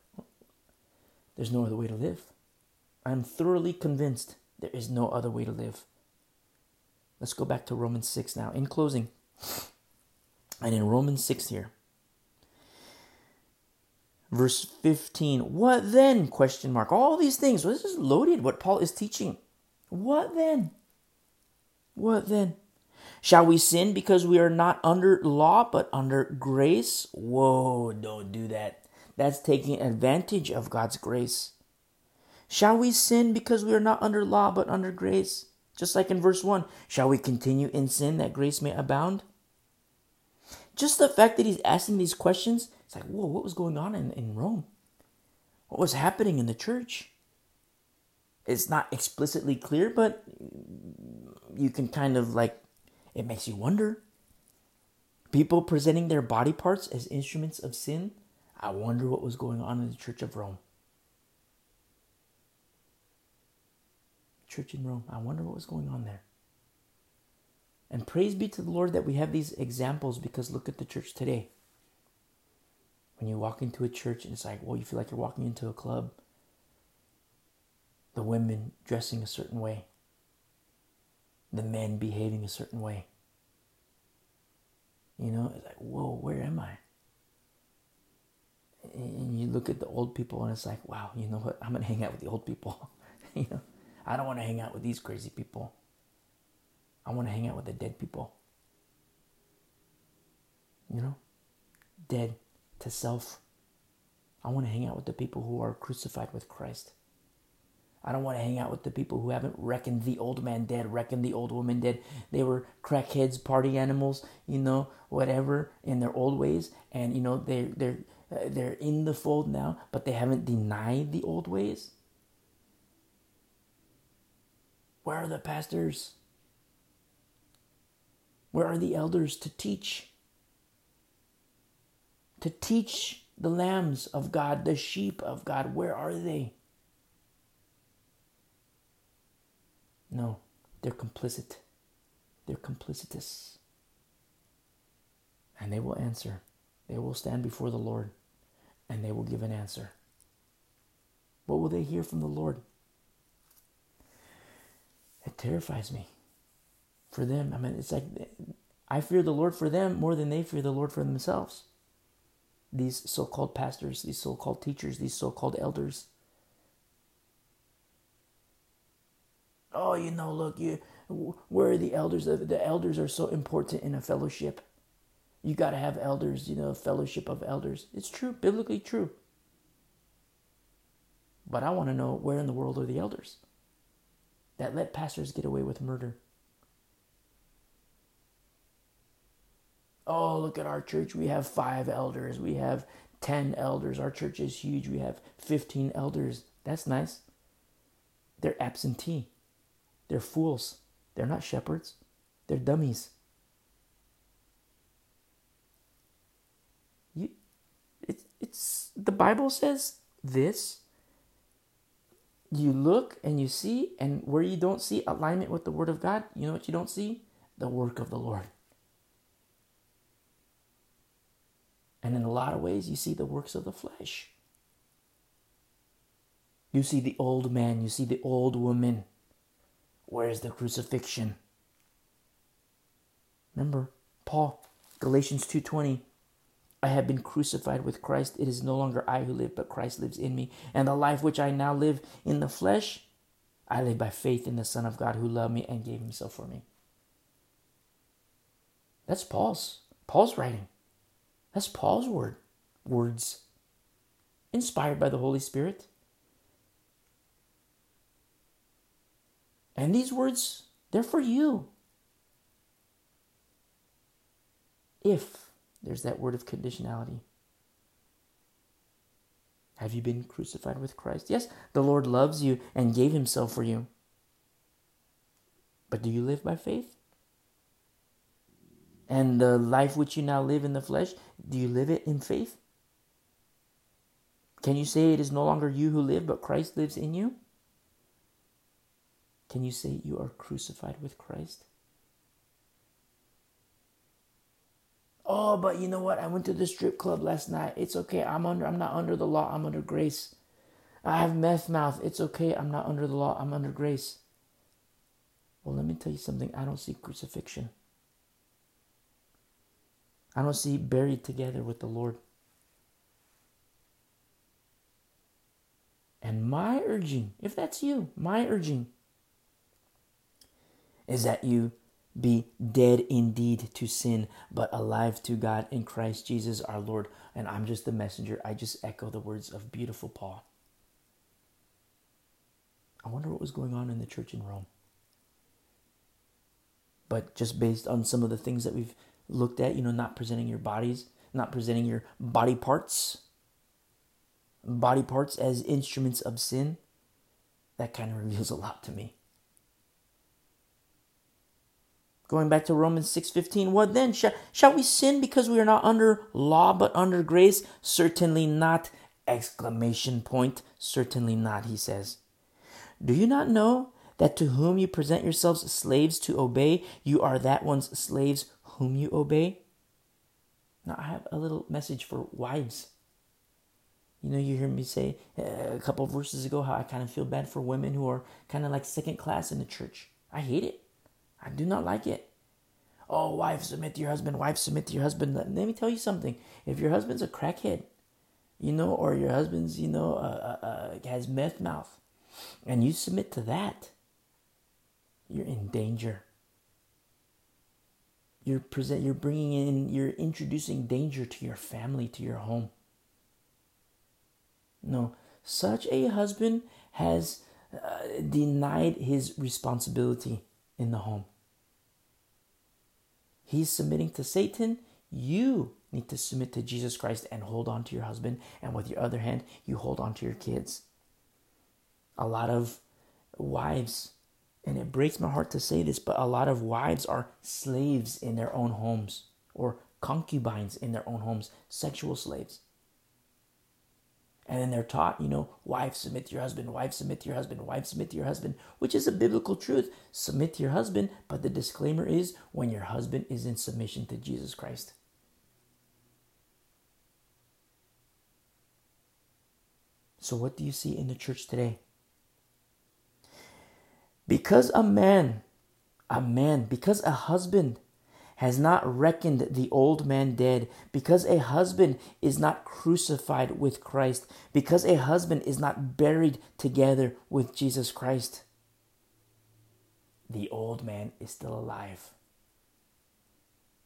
There's no other way to live. I'm thoroughly convinced there is no other way to live. Let's go back to Romans 6 now. In closing, and in Romans 6 here, verse 15, what then? Question mark. All these things. Well, this is loaded what Paul is teaching. What then? What then? Shall we sin because we are not under law but under grace? Whoa, don't do that. That's taking advantage of God's grace. Shall we sin because we are not under law but under grace? Just like in verse 1, shall we continue in sin that grace may abound? Just the fact that he's asking these questions, it's like, whoa, what was going on in, in Rome? What was happening in the church? It's not explicitly clear, but you can kind of like, it makes you wonder. People presenting their body parts as instruments of sin. I wonder what was going on in the Church of Rome. church in Rome. I wonder what was going on there. And praise be to the Lord that we have these examples because look at the church today. When you walk into a church and it's like, well, you feel like you're walking into a club. The women dressing a certain way, the men behaving a certain way. You know, it's like, whoa, where am I? And you look at the old people and it's like, wow, you know what? I'm to hang out with the old people. you know? I don't want to hang out with these crazy people. I want to hang out with the dead people. You know? Dead to self. I want to hang out with the people who are crucified with Christ. I don't want to hang out with the people who haven't reckoned the old man dead, reckoned the old woman dead. They were crackheads, party animals, you know, whatever, in their old ways, and you know they they're uh, they're in the fold now, but they haven't denied the old ways. Where are the pastors? Where are the elders to teach? To teach the lambs of God, the sheep of God, where are they? No, they're complicit. They're complicitous. And they will answer. They will stand before the Lord and they will give an answer. What will they hear from the Lord? It terrifies me for them. I mean, it's like I fear the Lord for them more than they fear the Lord for themselves. These so called pastors, these so called teachers, these so called elders. Oh, you know, look, you where are the elders? The elders are so important in a fellowship. You got to have elders, you know, fellowship of elders. It's true, biblically true. But I want to know where in the world are the elders? that let pastors get away with murder. Oh, look at our church. We have five elders. We have 10 elders. Our church is huge. We have 15 elders. That's nice. They're absentee. They're fools. They're not shepherds. They're dummies. You, it, it's the Bible says this you look and you see, and where you don't see alignment with the Word of God, you know what you don't see? The work of the Lord. And in a lot of ways, you see the works of the flesh. You see the old man, you see the old woman. Where's the crucifixion? Remember, Paul, Galatians 2:20, I have been crucified with Christ. It is no longer I who live, but Christ lives in me. And the life which I now live in the flesh, I live by faith in the Son of God who loved me and gave himself for me. That's Paul's. Paul's writing. That's Paul's word. Words. Inspired by the Holy Spirit. And these words, they're for you. If there's that word of conditionality. Have you been crucified with Christ? Yes, the Lord loves you and gave himself for you. But do you live by faith? And the life which you now live in the flesh, do you live it in faith? Can you say it is no longer you who live, but Christ lives in you? Can you say you are crucified with Christ? Oh, but you know what? I went to the strip club last night. It's okay. I'm under I'm not under the law. I'm under grace. I have meth mouth. It's okay. I'm not under the law. I'm under grace. Well, let me tell you something. I don't see crucifixion. I don't see buried together with the Lord. And my urging, if that's you, my urging is that you be dead indeed to sin, but alive to God in Christ Jesus our Lord. And I'm just the messenger. I just echo the words of beautiful Paul. I wonder what was going on in the church in Rome. But just based on some of the things that we've looked at, you know, not presenting your bodies, not presenting your body parts, body parts as instruments of sin, that kind of reveals a lot to me. Going back to Romans 6:15, what then? Shall, shall we sin because we are not under law but under grace? Certainly not. Exclamation point. Certainly not, he says. Do you not know that to whom you present yourselves slaves to obey, you are that one's slaves whom you obey? Now, I have a little message for wives. You know, you hear me say uh, a couple verses ago how I kind of feel bad for women who are kind of like second class in the church. I hate it. I do not like it. Oh, wife, submit to your husband. Wife, submit to your husband. Let, me tell you something. If your husband's a crackhead, you know, or your husband's, you know, uh, uh, uh, has meth mouth, and you submit to that, you're in danger. You're present. You're bringing in. You're introducing danger to your family, to your home. No, such a husband has uh, denied his responsibility in the home. He's submitting to Satan. You need to submit to Jesus Christ and hold on to your husband. And with your other hand, you hold on to your kids. A lot of wives, and it breaks my heart to say this, but a lot of wives are slaves in their own homes or concubines in their own homes, sexual slaves. And then they're taught, you know, wife, submit to your husband, wife, submit to your husband, wife, submit to your husband, which is a biblical truth. Submit to your husband, but the disclaimer is when your husband is in submission to Jesus Christ. So, what do you see in the church today? Because a man, a man, because a husband has not reckoned the old man dead, because a husband is not crucified with Christ, because a husband is not buried together with Jesus Christ. The old man is still alive.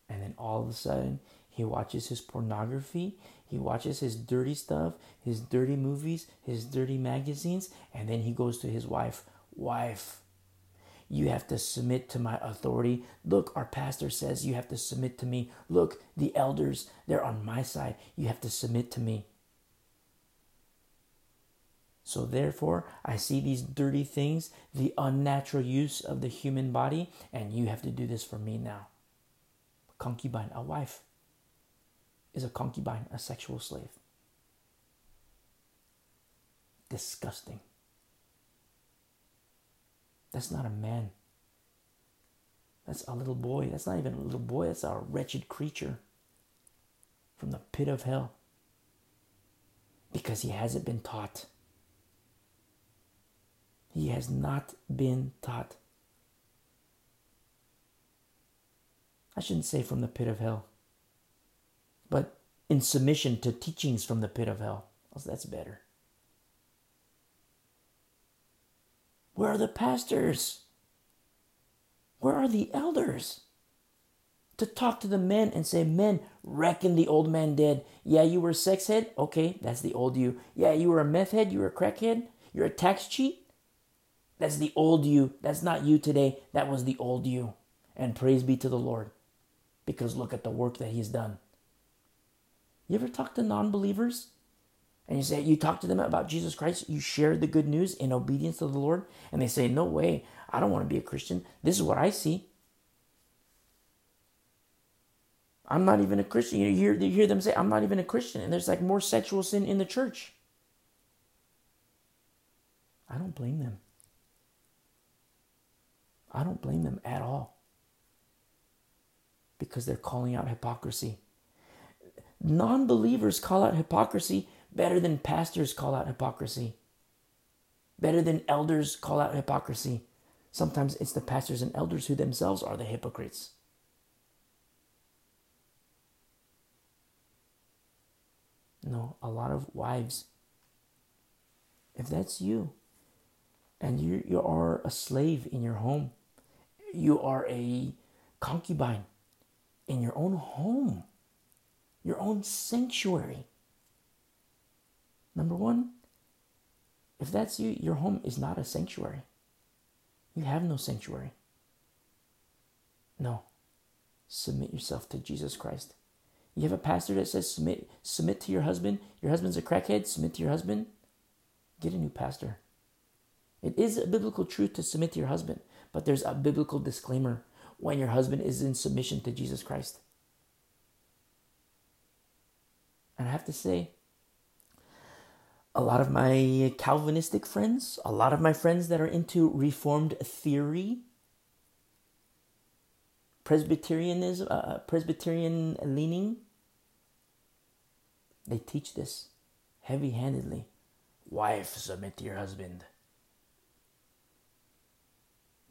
And then all of a sudden, he watches his pornography, he watches his dirty stuff, his dirty movies, his dirty magazines, and then he goes to his wife, Wife, you have to submit to my authority. Look, our pastor says you have to submit to me. Look, the elders, they're on my side. You have to submit to me. So, therefore, I see these dirty things, the unnatural use of the human body, and you have to do this for me now. Concubine, a wife, is a concubine, a sexual slave. Disgusting. That's not a man. That's a little boy. That's not even a little boy. That's a wretched creature from the pit of hell. Because he hasn't been taught. He has not been taught. I shouldn't say from the pit of hell, but in submission to teachings from the pit of hell. that's better. Where are the pastors? Where are the elders? To talk to the men and say, Men, reckon the old man dead. Yeah, you were a sex head? Okay, that's the old you. Yeah, you were a meth head? You were a crackhead? You're a tax cheat? That's the old you. That's not you today. That was the old you. And praise be to the Lord. Because look at the work that He's done. You ever talk to non believers? And you say, you talk to them about Jesus Christ, you share the good news in obedience to the Lord, and they say, No way, I don't want to be a Christian. This is what I see. I'm not even a Christian. You hear, you hear them say, I'm not even a Christian. And there's like more sexual sin in the church. I don't blame them. I don't blame them at all. Because they're calling out hypocrisy. Non believers call out hypocrisy better than pastors call out hypocrisy, better than elders call out hypocrisy. Sometimes it's the pastors and elders who themselves are the hypocrites. No, a lot of wives. If that's you, and you, you are a slave in your home, you are a concubine in your own home, your own sanctuary. Number one, if that's you, your home is not a sanctuary. You have no sanctuary. No. Submit yourself to Jesus Christ. You have a pastor that says submit submit to your husband. Your husband's a crackhead, submit to your husband. Get a new pastor. It is a biblical truth to submit to your husband, but there's a biblical disclaimer when your husband is in submission to Jesus Christ. And I have to say, a lot of my Calvinistic friends, a lot of my friends that are into Reformed theory, Presbyterianism, uh, uh, Presbyterian leaning, they teach this heavy handedly. Wife, submit to your husband.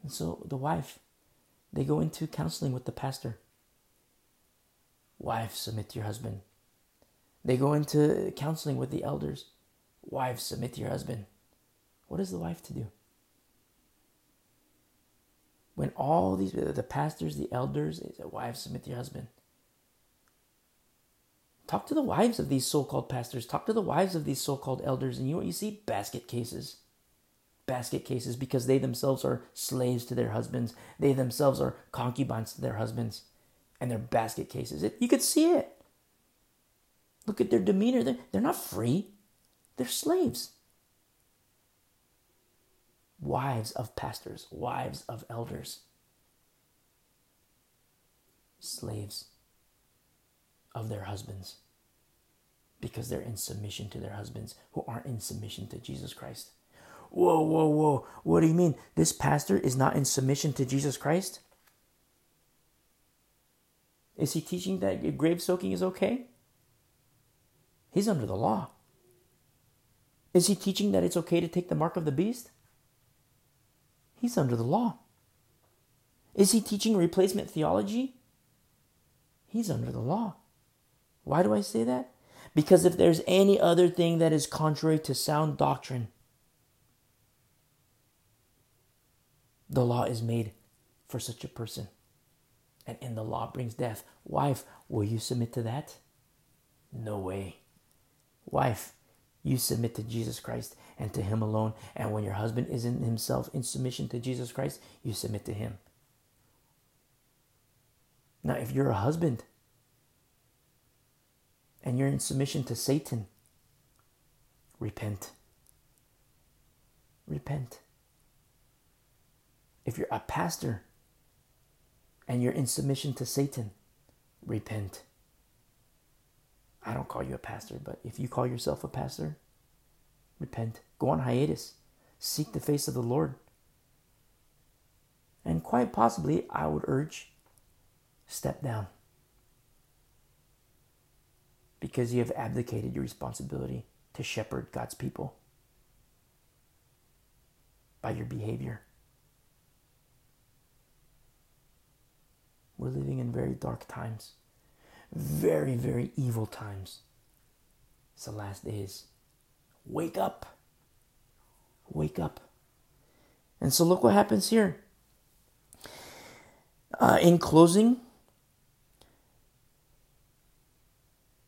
And so the wife, they go into counseling with the pastor. Wife, submit to your husband. They go into counseling with the elders. Wives, submit to your husband. What is the wife to do? When all these, the pastors, the elders, they say, wives, submit to your husband. Talk to the wives of these so called pastors. Talk to the wives of these so called elders. And you you see? Basket cases. Basket cases because they themselves are slaves to their husbands. They themselves are concubines to their husbands. And they're basket cases. It, you could see it. Look at their demeanor. They're, they're not free. They're slaves. Wives of pastors, wives of elders, slaves of their husbands because they're in submission to their husbands who aren't in submission to Jesus Christ. Whoa, whoa, whoa. What do you mean? This pastor is not in submission to Jesus Christ? Is he teaching that grave soaking is okay? He's under the law. Is he teaching that it's okay to take the mark of the beast? He's under the law. Is he teaching replacement theology? He's under the law. Why do I say that? Because if there's any other thing that is contrary to sound doctrine, the law is made for such a person. And in the law brings death. Wife, will you submit to that? No way. Wife, you submit to Jesus Christ and to Him alone. And when your husband isn't himself in submission to Jesus Christ, you submit to Him. Now, if you're a husband and you're in submission to Satan, repent. Repent. If you're a pastor and you're in submission to Satan, repent. I don't call you a pastor, but if you call yourself a pastor, repent. Go on hiatus. Seek the face of the Lord. And quite possibly, I would urge, step down. Because you have abdicated your responsibility to shepherd God's people. by your behavior. We're living in very dark times, very, very evil times. It's the last days. Wake up. Wake up. And so look what happens here. Uh, in closing,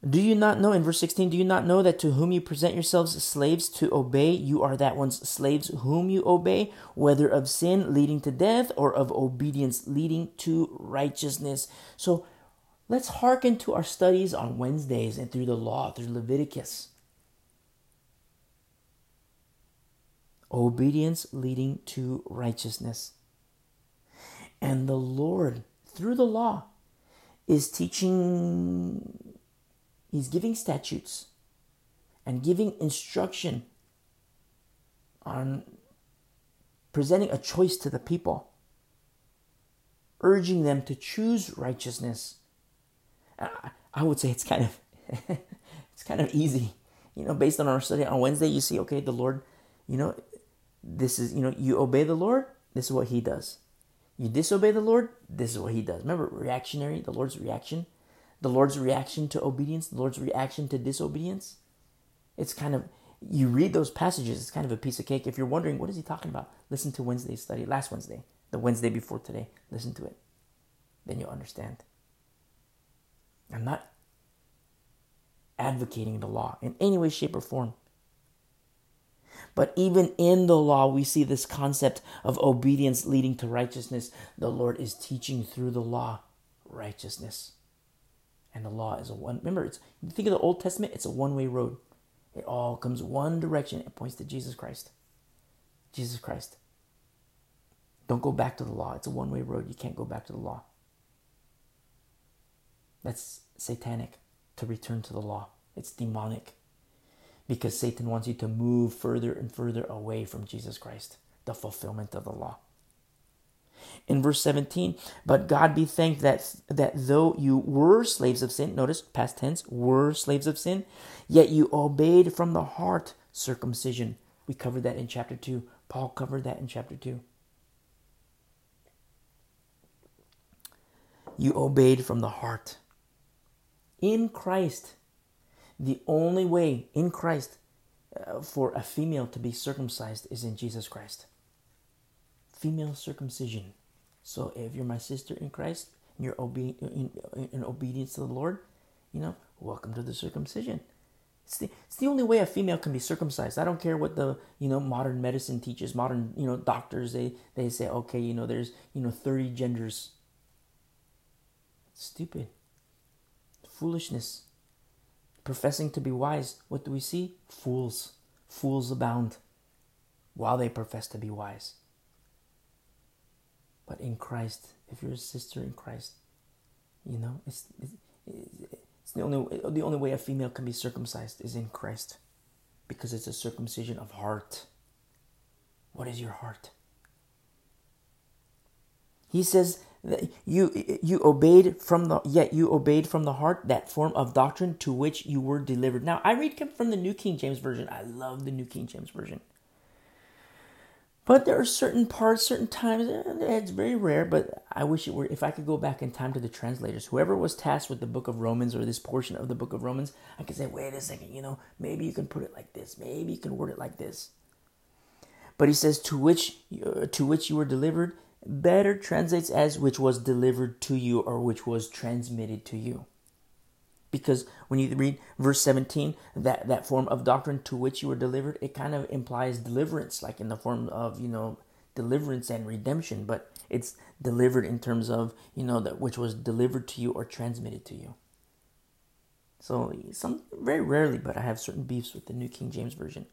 Do you not know, in verse 16, do you not know that to whom you present yourselves slaves to obey, you are that one's slaves whom you obey, whether of sin leading to death or of obedience leading to righteousness? So let's hearken to our studies on Wednesdays and through the law, through Leviticus. Obedience leading to righteousness. And the Lord, through the law, is teaching He's giving statutes and giving instruction on presenting a choice to the people, urging them to choose righteousness. I would say it's kind of it's kind of easy, you know, based on our study on Wednesday. You see, okay, the Lord, you know, this is you know, you obey the Lord, this is what He does. You disobey the Lord, this is what He does. Remember, reactionary, the Lord's reaction the Lord's reaction to obedience, the Lord's reaction to disobedience. It's kind of, you read those passages, it's kind of a piece of cake. If you're wondering, what is he talking about? Listen to Wednesday's study, last Wednesday, the Wednesday before today. Listen to it. Then you'll understand. I'm not advocating the law in any way, shape, or form. But even in the law, we see this concept of obedience leading to righteousness. The Lord is teaching through the law righteousness and the law is a one. Remember, it's think of the Old Testament, it's a one-way road. It all comes one direction. It points to Jesus Christ. Jesus Christ. Don't go back to the law. It's a one-way road. You can't go back to the law. That's satanic to return to the law. It's demonic because Satan wants you to move further and further away from Jesus Christ, the fulfillment of the law. In verse 17 but god be thanked that that though you were slaves of sin notice past tense were slaves of sin yet you obeyed from the heart circumcision. We covered that in chapter 2 paul covered that in chapter 2 you obeyed from the heart in christ the only way in christ uh, for a female to be circumcised is in jesus christ female circumcision so if you're my sister in Christ and you're obe- in, in obedience to the Lord, you know, welcome to the circumcision. It's the, it's the only way a female can be circumcised. I don't care what the you know modern medicine teaches. Modern you know doctors they they say okay you know there's you know thirty genders. stupid. Foolishness. Professing to be wise, what do we see? Fools. Fools abound while they profess to be wise. But in Christ, if you're a sister in Christ, you know, it's, it's, it's the only the only way a female can be circumcised is in Christ, because it's a circumcision of heart. What is your heart? He says you you obeyed from the yet you obeyed from the heart that form of doctrine to which you were delivered. Now I read from the New King James Version. I love the New King James Version. But there are certain parts, certain times, it's very rare, but I wish it were, if I could go back in time to the translators, whoever was tasked with the book of Romans or this portion of the book of Romans, I could say, wait a second, you know, maybe you can put it like this, maybe you can word it like this. But he says, to which, uh, to which you were delivered, better translates as which was delivered to you or which was transmitted to you. Because when you read verse 17 that that form of doctrine to which you were delivered it kind of implies deliverance like in the form of you know deliverance and redemption but it's delivered in terms of you know that which was delivered to you or transmitted to you. So some very rarely but i have certain beefs with the new king james version.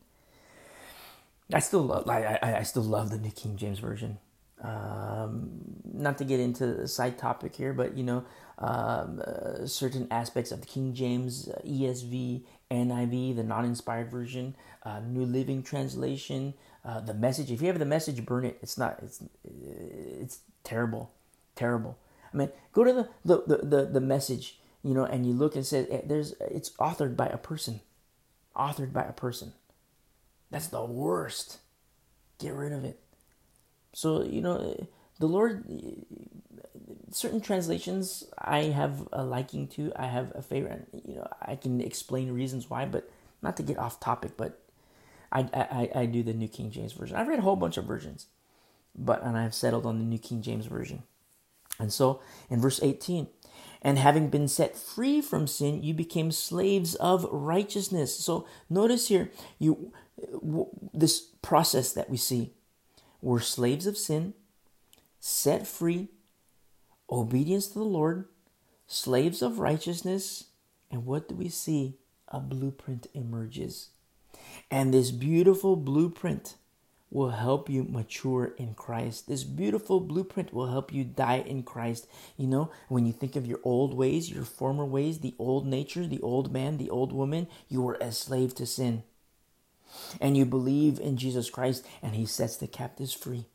I still love i i, I still love the new king james version um, not to get into a side topic here, but you know, um, uh, certain aspects of the King James, uh, ESV, NIV, the non-inspired version, uh, New Living Translation, uh, the Message. If you have the Message, burn it. It's not. It's it's terrible, terrible. I mean, go to the the the, the, the Message, you know, and you look and say eh, there's it's authored by a person, authored by a person. That's the worst. Get rid of it. So, you know, the Lord, certain translations I have a liking to, I have a favorite, you know, I can explain reasons why, but not to get off topic, but I, I, I do the New King James Version. I've read a whole bunch of versions, but, and I've settled on the New King James Version. And so in verse 18, and having been set free from sin, you became slaves of righteousness. So notice here, you this process that we see. We're slaves of sin, set free, obedience to the Lord, slaves of righteousness, and what do we see? A blueprint emerges. And this beautiful blueprint will help you mature in Christ. This beautiful blueprint will help you die in Christ. You know, when you think of your old ways, your former ways, the old nature, the old man, the old woman, you were a slave to sin. And you believe in Jesus Christ, and He sets the captives free.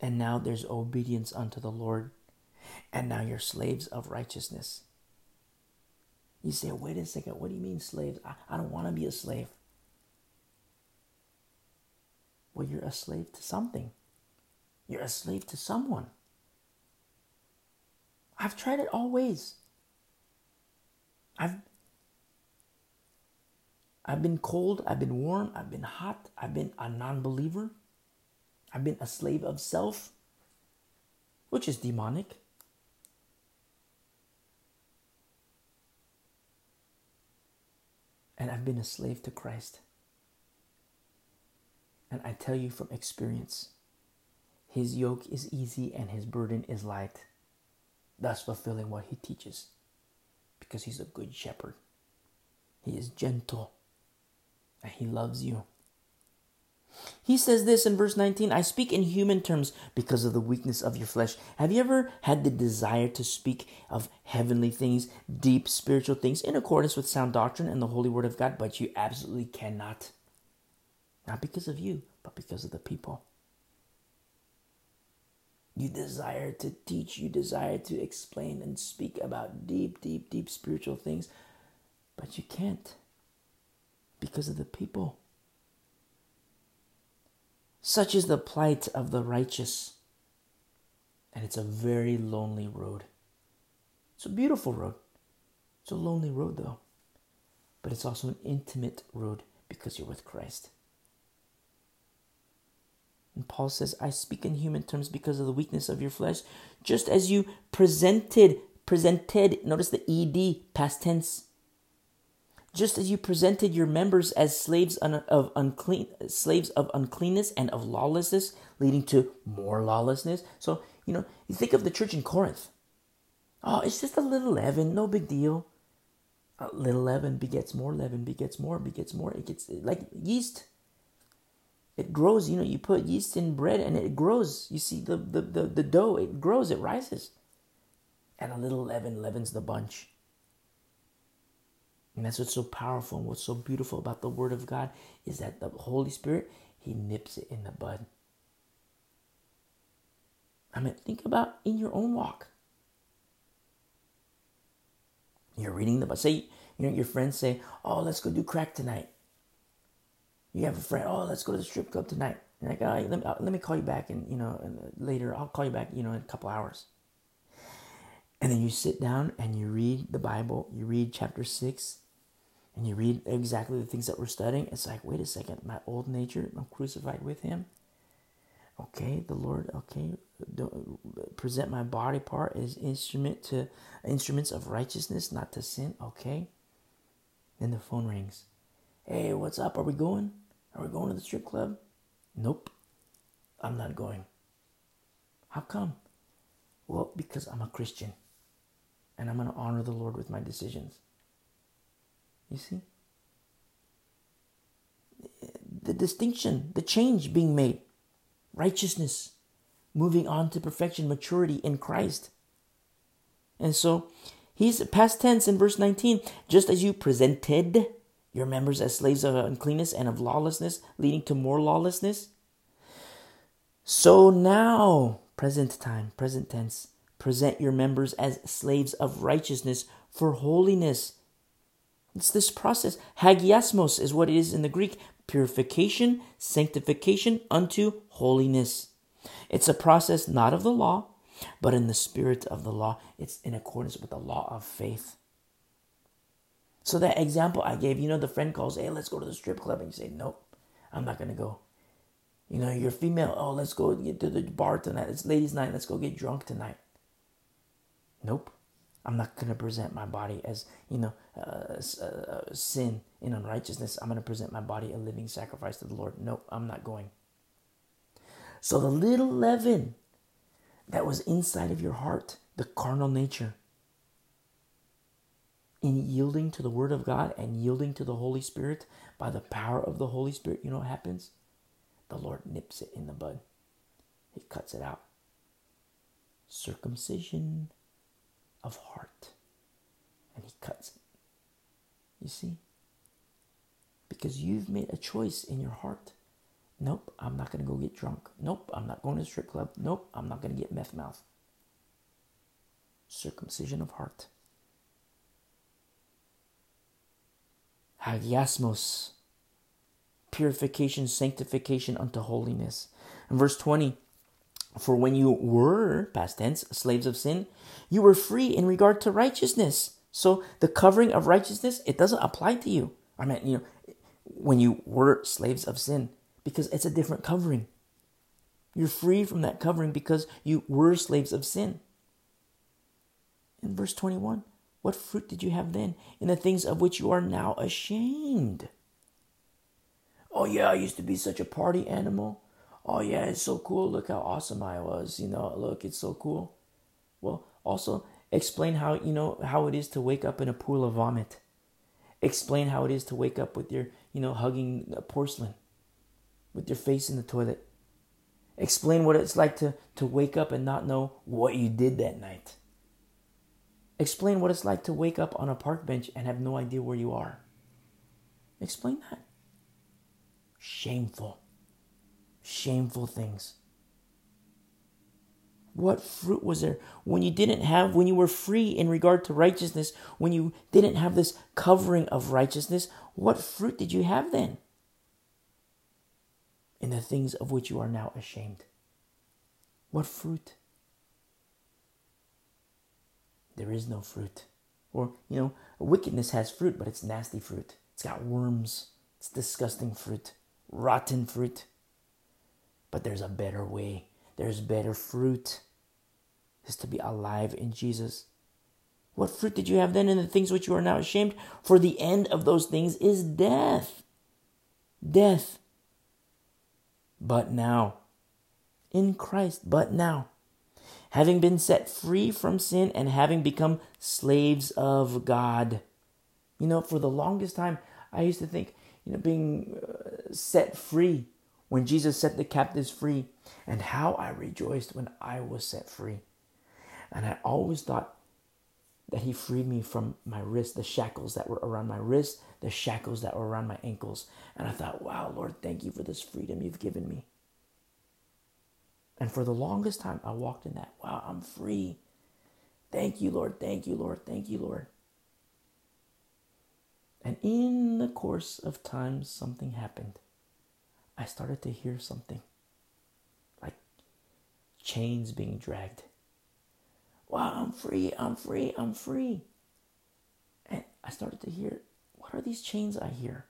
And now there's obedience unto the Lord. And now you're slaves of righteousness. You say, wait a second, what do you mean slaves? I, I don't want to be a slave. Well, you're a slave to something. You're a slave to someone. I've tried it all ways. I've I've been cold, I've been warm, I've been hot, I've been a non-believer. I've been a slave of self, which is demonic. And I've been a slave to Christ. And I tell you from experience, his yoke is easy and his burden is light, thus fulfilling what he teaches, because he's a good shepherd. He is gentle he loves you. He says this in verse 19 I speak in human terms because of the weakness of your flesh. Have you ever had the desire to speak of heavenly things, deep spiritual things, in accordance with sound doctrine and the holy word of God, but you absolutely cannot? Not because of you, but because of the people. You desire to teach, you desire to explain and speak about deep, deep, deep spiritual things, but you can't because of the people. Such is the plight of the righteous. And it's a very lonely road. It's a beautiful road. It's a lonely road, though. But it's also an intimate road because you're with Christ. And Paul says, I speak in human terms because of the weakness of your flesh, just as you presented, presented, notice the ed, past tense, just as you presented your members as slaves of unclean slaves of uncleanness and of lawlessness leading to more lawlessness. So you know you think of the church in corinth. Oh it's just a little leaven no big deal. A little leaven begets more leaven begets more begets more. It gets like yeast. It grows you know you put yeast in bread and it grows. You see the the, the, the dough it grows it rises. And a little leaven leavens the bunch and that's what's so powerful and what's so beautiful about the Word of God is that the Holy Spirit, He nips it in the bud. I mean, think about in your own walk. You're reading the Bible. Say, you know, your friends say, "Oh, let's go do crack tonight." You have a friend, "Oh, let's go to the strip club tonight." And like, oh, let me uh, let me call you back, and you know, later I'll call you back, you know, in a couple hours. And then you sit down and you read the Bible. You read chapter six, and you read exactly the things that we're studying, it's like, wait a second, my old nature, I'm crucified with him. Okay, the Lord, okay, present my body part as instrument to instruments of righteousness, not to sin. Okay. Then the phone rings. Hey, what's up? Are we going? Are we going to the strip club? Nope. I'm not going. How come? Well, because I'm a Christian and I'm going to honor the Lord with my decisions. You see? The distinction, the change being made, righteousness, moving on to perfection, maturity in Christ. And so he's past tense in verse 19, just as you presented your members as slaves of uncleanness and of lawlessness, leading to more lawlessness. So now, present time, present tense, present your members as slaves of righteousness for holiness. It's this process. Hagiasmos is what it is in the Greek. purification, sanctification unto holiness. It's a process not of the law, but in the spirit of the law. It's in accordance with the law of faith. So that example I gave, you know, the friend calls, hey, let's go to the strip club. And you say, nope, I'm not going to go. You know, you're female. Oh, let's go get to the bar tonight. It's ladies' night. Let's go get drunk tonight. Nope. I'm not going to present my body as, you know, uh, uh, sin in unrighteousness. I'm going to present my body a living sacrifice to the Lord. Nope, I'm not going. So the little leaven that was inside of your heart, the carnal nature, in yielding to the Word of God and yielding to the Holy Spirit by the power of the Holy Spirit, you know what happens? The Lord nips it in the bud, He cuts it out. Circumcision of heart. And He cuts it. You see? Because you've made a choice in your heart Nope, I'm not going to go get drunk. Nope, I'm not going to the strip club. Nope, I'm not going to get meth mouth. Circumcision of heart. Hagiasmos. Purification, sanctification unto holiness. In verse 20, for when you were, past tense, slaves of sin, you were free in regard to righteousness. So the covering of righteousness, it doesn't apply to you. I mean, you know, when you were slaves of sin, because it's a different covering. You're free from that covering because you were slaves of sin. In verse 21, what fruit did you have then in the things of which you are now ashamed? Oh, yeah, I used to be such a party animal. Oh, yeah, it's so cool. Look how awesome I was. You know, look, it's so cool. Well, also explain how, you know, how it is to wake up in a pool of vomit. Explain how it is to wake up with your, you know, hugging porcelain with your face in the toilet. Explain what it's like to, to wake up and not know what you did that night. Explain what it's like to wake up on a park bench and have no idea where you are. Explain that. Shameful. Shameful things. What fruit was there when you didn't have, when you were free in regard to righteousness, when you didn't have this covering of righteousness? What fruit did you have then? in the things of which you are now ashamed. What fruit? There is no fruit. Or, you know, wickedness has fruit, but it's nasty fruit. It's got worms. It's disgusting fruit, rotten fruit. But there's a better way. There's better fruit. Is to be alive in Jesus. What fruit did you have then in the things which you are now ashamed? For the end of those things is death. Death but now. In Christ, but now. Having been set free from sin and having become slaves of God. You know, for the longest time, I used to think, you know, being uh, set free when Jesus set the captives free, and how I rejoiced when I was set free. And I always thought that He freed me from my wrist, the shackles that were around my wrist, the shackles that were around my ankles. And I thought, wow, Lord, thank you for this freedom you've given me. And for the longest time, I walked in that. Wow, I'm free. Thank you, Lord. Thank you, Lord. Thank you, Lord. And in the course of time, something happened. I started to hear something like chains being dragged. Wow, I'm free, I'm free, I'm free. And I started to hear what are these chains I hear?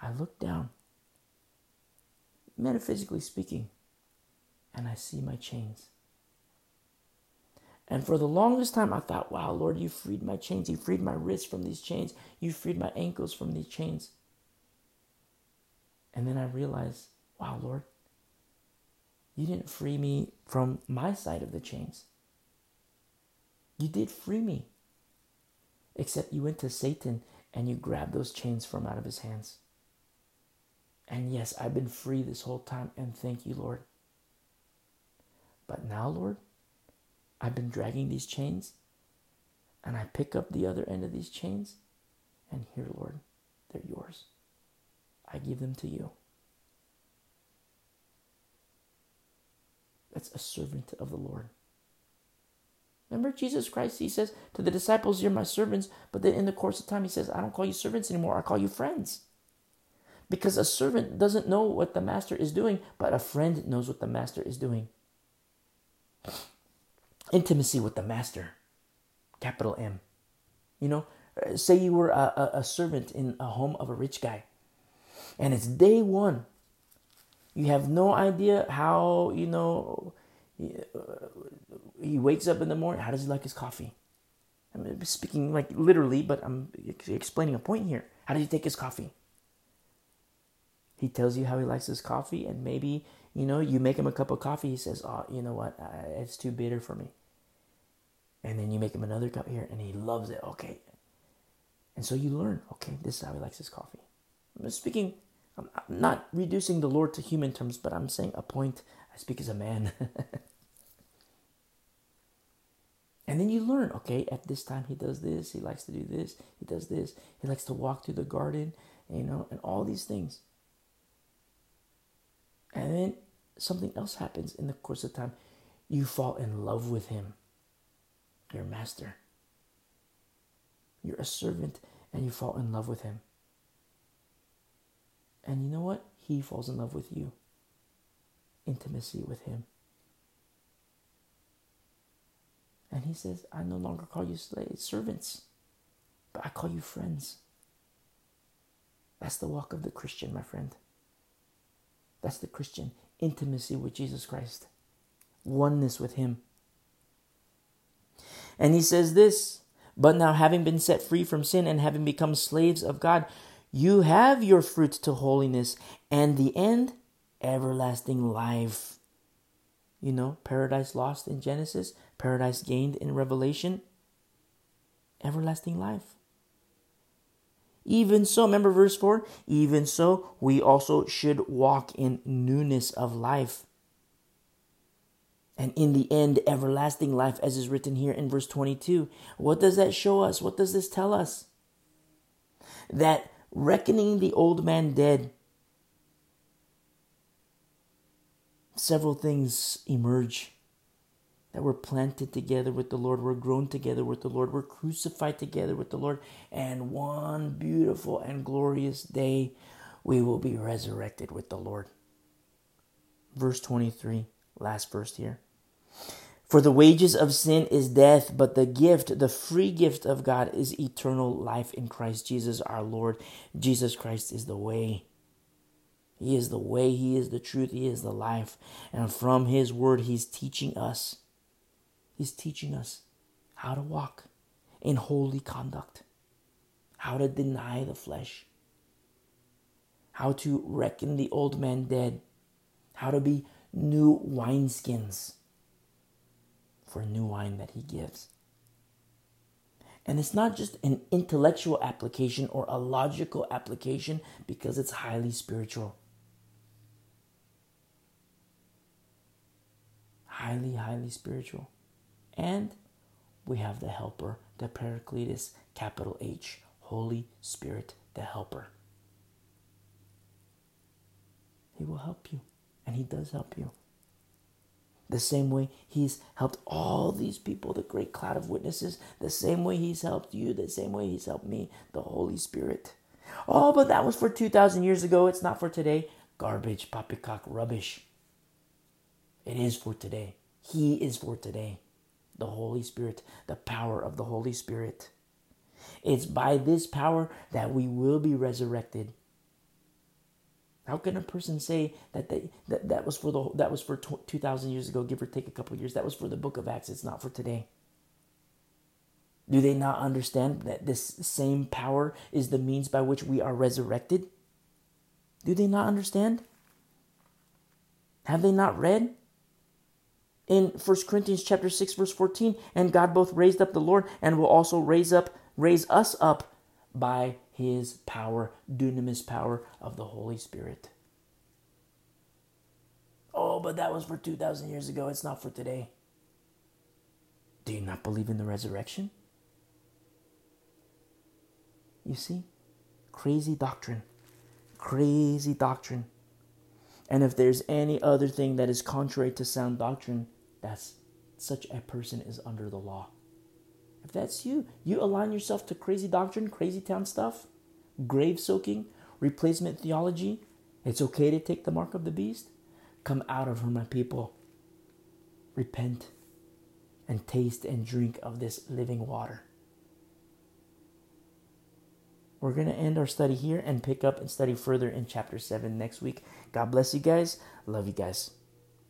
I looked down. Metaphysically speaking, and I see my chains. And for the longest time, I thought, wow, Lord, you freed my chains. You freed my wrists from these chains. You freed my ankles from these chains. And then I realized, wow, Lord, you didn't free me from my side of the chains. You did free me. Except you went to Satan and you grabbed those chains from out of his hands. And yes, I've been free this whole time, and thank you, Lord. But now, Lord, I've been dragging these chains, and I pick up the other end of these chains, and here, Lord, they're yours. I give them to you. That's a servant of the Lord. Remember Jesus Christ, he says to the disciples, You're my servants, but then in the course of time, he says, I don't call you servants anymore, I call you friends. Because a servant doesn't know what the master is doing, but a friend knows what the master is doing. Intimacy with the master, capital M. You know, uh, say you were a, a, a servant in a home of a rich guy, and it's day one. You have no idea how, you know, he, wakes up in the morning. How does he like his coffee? I'm speaking like literally, but I'm explaining a point here. How does he take his coffee? He tells you how he likes his coffee, and maybe you know you make him a cup of coffee. He says, "Oh, you know what? It's too bitter for me." And then you make him another cup here, and he loves it. Okay, and so you learn. Okay, this is how he likes his coffee. I'm speaking. I'm not reducing the Lord to human terms, but I'm saying a point. I speak as a man. and then you learn. Okay, at this time he does this. He likes to do this. He does this. He likes to walk through the garden. You know, and all these things. And then something else happens in the course of time. You fall in love with him, your master. You're a servant and you fall in love with him. And you know what? He falls in love with you. Intimacy with him. And he says, I no longer call you slaves, servants, but I call you friends. That's the walk of the Christian, my friend. That's the Christian intimacy with Jesus Christ, oneness with Him. And he says this, but now having been set free from sin and having become slaves of God, you have your fruit to holiness and the end, everlasting life. You know, paradise lost in Genesis, paradise gained in Revelation, everlasting life. Even so, remember verse 4? Even so, we also should walk in newness of life. And in the end, everlasting life, as is written here in verse 22. What does that show us? What does this tell us? That reckoning the old man dead, several things emerge that we're planted together with the Lord, we're grown together with the Lord, we're crucified together with the Lord, and one beautiful and glorious day we will be resurrected with the Lord. Verse 23, last verse here. For the wages of sin is death, but the gift, the free gift of God is eternal life in Christ Jesus our Lord. Jesus Christ is the way. He is the way, He is the truth, He is the life. And from His word, He's teaching us He's teaching us how to walk in holy conduct, how to deny the flesh, how to reckon the old man dead, how to be new wineskins for new wine that he gives. And it's not just an intellectual application or a logical application because it's highly spiritual. Highly, highly spiritual. And we have the Helper, the Paracletus, capital H, Holy Spirit, the Helper. He will help you, and He does help you. The same way He's helped all these people, the great cloud of witnesses, the same way He's helped you, the same way He's helped me, the Holy Spirit. Oh, but that was for 2,000 years ago. It's not for today. Garbage, poppycock, rubbish. It is for today. He is for today the Holy Spirit, the power of the Holy Spirit. It's by this power that we will be resurrected. How can a person say that they, that, that was for the that was for two thousand years ago, give or take a couple years? That was for the Book of Acts. It's not for today. Do they not understand that this same power is the means by which we are resurrected? Do they not understand? Have they not read? in 1 Corinthians chapter 6 verse 14 and God both raised up the Lord and will also raise up raise us up by his power dunamis power of the Holy Spirit. Oh, but that was for 2000 years ago. It's not for today. Do you not believe in the resurrection? You see? Crazy doctrine. Crazy doctrine. And if there's any other thing that is contrary to sound doctrine, that's such a person is under the law. If that's you, you align yourself to crazy doctrine, crazy town stuff, grave soaking, replacement theology, it's okay to take the mark of the beast. Come out of her, my people. Repent and taste and drink of this living water. We're going to end our study here and pick up and study further in chapter 7 next week. God bless you guys. Love you guys.